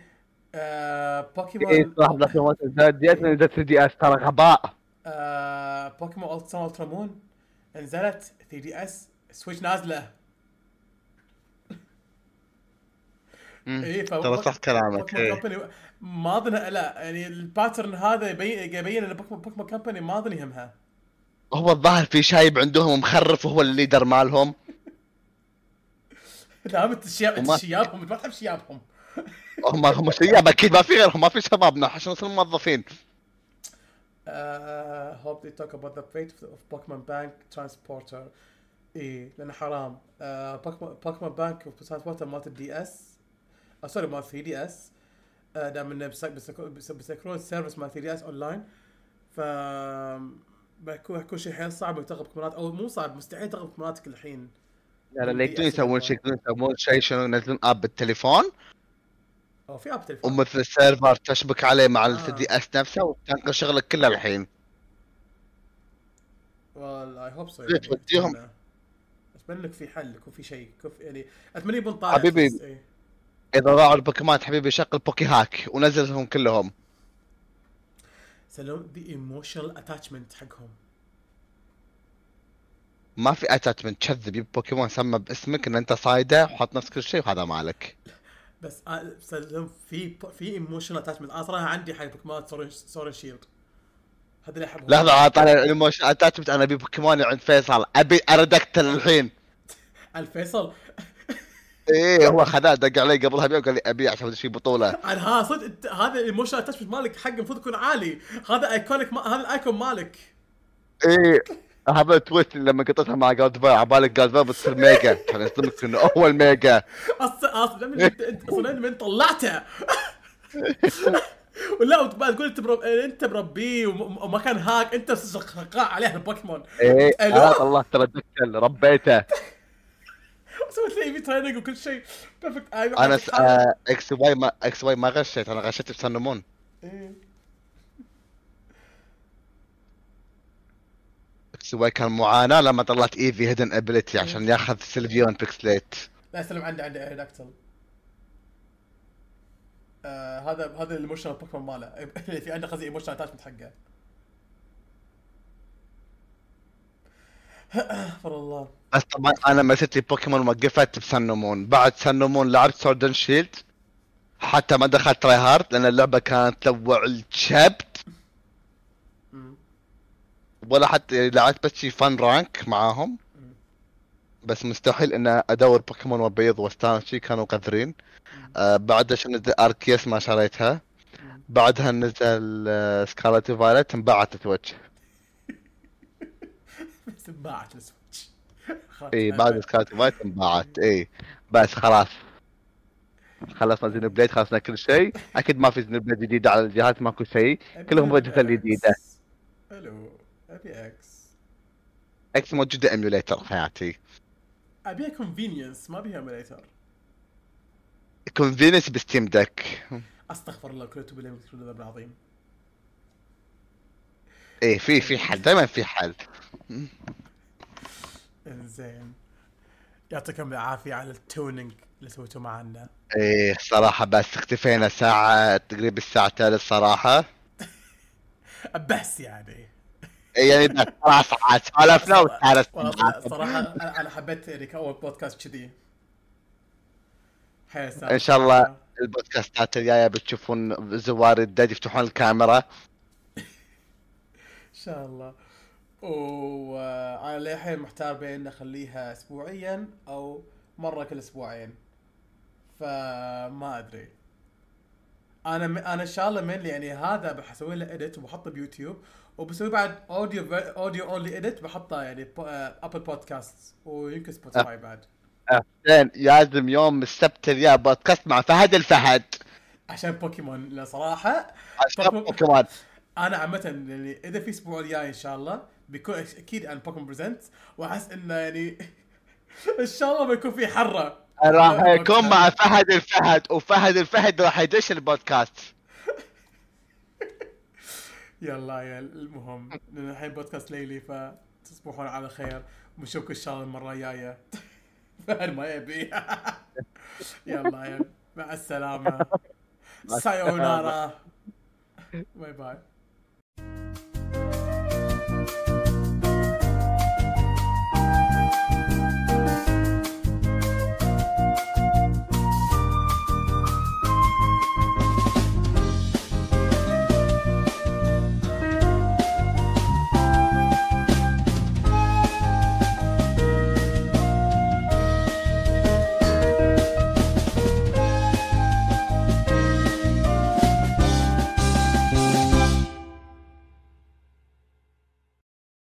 آه اي بوكيمون صح Black and White نزلت DS نزلت 3 DS ترى غباء. آه Pokémon Ultra Moon نزلت 3 DS Switch نازلة. اي ف ترى صح كلامك إيه. ما اظن لا يعني ال pattern هذا يبين يبين إن Pokémon Pokémon Company ما أظن يهمها هو الظاهر في شايب عندهم مخرف وهو ال leader مالهم لا انت الشياب شيابهم انت ما تحب شيابهم هم هم شياب أكيد ما في غيرهم ما في شبابنا عشان يصيرون موظفين Uh, hope they talk about the fate of, of Pokemon Bank Transporter. إيه لأنه حرام. Uh, Pokemon Pokemon Bank Transporter مالت ال DS آه سوري مالت 3 DS دام إنه بيسك- بيسك- بيسك- بيسكرون ال service مال 3 DS online ف بيكون بيكون شيء حيل صعب تغلب بوكيمونات أو مو صعب مستحيل تغلب بوكيموناتك الحين. لا لا يقدرون يسوون شيء يقدرون يسوون شيء شنو ينزلون app بالتليفون أو في app تليفون. ومثل ال server تشبك عليه مع آه. ال DS نفسه وتنقل شغلك كله الحين I hope so إيه، توديهم. اتمنى لك في حل يكون في شيء يعني أتمنى يبون طالع حبيبي. إيه. إذا ضاعوا البوكيمونات حبيبي شغل Poké hack ونزلهم كلهم. سلام the emotional attachment حقهم. ما في attachment كذب يب بوكيمون سمى باسمك إن أنت صايده وحط نفس كل شيء وهذا مالك. بس آه، سلام في في ايموشنال اتاتشمنت أنا صراحة عندي حق بوكيمون سورن شيلد هذا اللي احبهم لحظة عاد طالع الايموشن اتاتمنت أنا أبي بوكيمون عند فيصل. أبي ارد اقتل الحين الفيصل. إيه هو خذاه دق علي قبلها بيوم قال لي ابي عشان في بطوله. أنا ها صدق هذا الايموشنال اتاتشمنت مالك حق المفروض يكون عالي. هذا ايكونيك ما... هذا الايكون مالك. إيه هذا تويست لما قطتها مع جاد باي عبالك جاد باي بتصير ميجا. كان يصدمك إنه أول ميجا. أصلا أصلا من طلعته. ولا تقول أنت برب... أنت مربيه وم- وما كان هاك أنت قاع عليه البوكيمون. إيه؟ أنا طلعت ترى ربيته. سويت EV training وكل شيء. perfect أنا. آه إكس واي ما إكس واي ما غشيت أنا غشيت ب Sun Moon إيه. X Y كان معاناة لما طلعت Eevee hidden ability عشان ياخذ Sylveon Pixilate لا سلم عندي عندي Aerodactyl آه هذا هذا ال emotional بوكيمون ماله. اللي في عنده قصدي emotional attachment حقه. استغفر الله بس طبعا أنا مسكت لي بوكيمون وقفت ب Sun Moon بعد Sun Moon لعبت Sword 'n Shield حتى ما دخلت try hard لأن اللعبة كانت تلوع الجبد. ولا حتى لعبت بس شي فن rank معاهم. بس مستحيل ان أدور بوكيمون وبيض وأستانس شي كانوا قذرين. آه بعدها شو نزل Arceus ما شريتها. بعدها نزل Scarlet Violet انباعت Switch بس انباعت ال Switch. اي إيه، بعد Scarlet Violet انباعت. اي بس خلاص. خلصنا Xenoblade خلصنا كل شيء. أكيد ما في Xenoblade جديده على الجهاز ماكو شيء. كلهم وجهه الجديدة. ألو أبي X. X موجوده emulator حياتي. ابيها convenience ما بيها emulator convenience ب Steam Deck. أستغفر الله كل توب اللي الذنب العظيم. إيه في في حل. دائما في حل. إنزين. يعطيكم العافية على ال tuning اللي سويتوه معنا. إيه صراحة بس اختفينا ساعة تقريبا الساعة الثالث صراحة. بس يعني. إيه يعني بس ثلاث ساعات سولفنا صراحة أنا حبيت يعني اول بودكاست كذي. إن شاء الله البودكاستات الجاية بتشوفون زوار الدد يفتحون الكاميرا. إن شاء الله. وأنا للحين محتار بين أخليها اسبوعيا أو مرة كل أسبوعين. فما أدري. أنا م... أنا إن شاء الله من يعني هذا بسوي له edit وبحطه بيوتيوب وبسوي بعد audio audio only edit بحطه يعني Apple Podcast ويمكن Spotify بعد. حسين لازم يوم السبت الجاي بودكاست مع فهد الفهد. عشان بوكيمون صراحة. عشان بوكيمون- أنا عامة يعني إذا في الأسبوع الجاي إن شاء الله بيكون أكيد عن Pokémon Presents وأحس إنه يعني إن شاء الله بيكون في حرة. راح يكون مع فهد الفهد وفهد الفهد راح يدش البودكاست. يلا يا المهم لأن الحين بودكاست ليلي فتصبحون على خير. ونشوفكم إن شاء الله المرة الجاية. فهد ما يبي. يلا يا مع السلامة. さようなら. bye bye.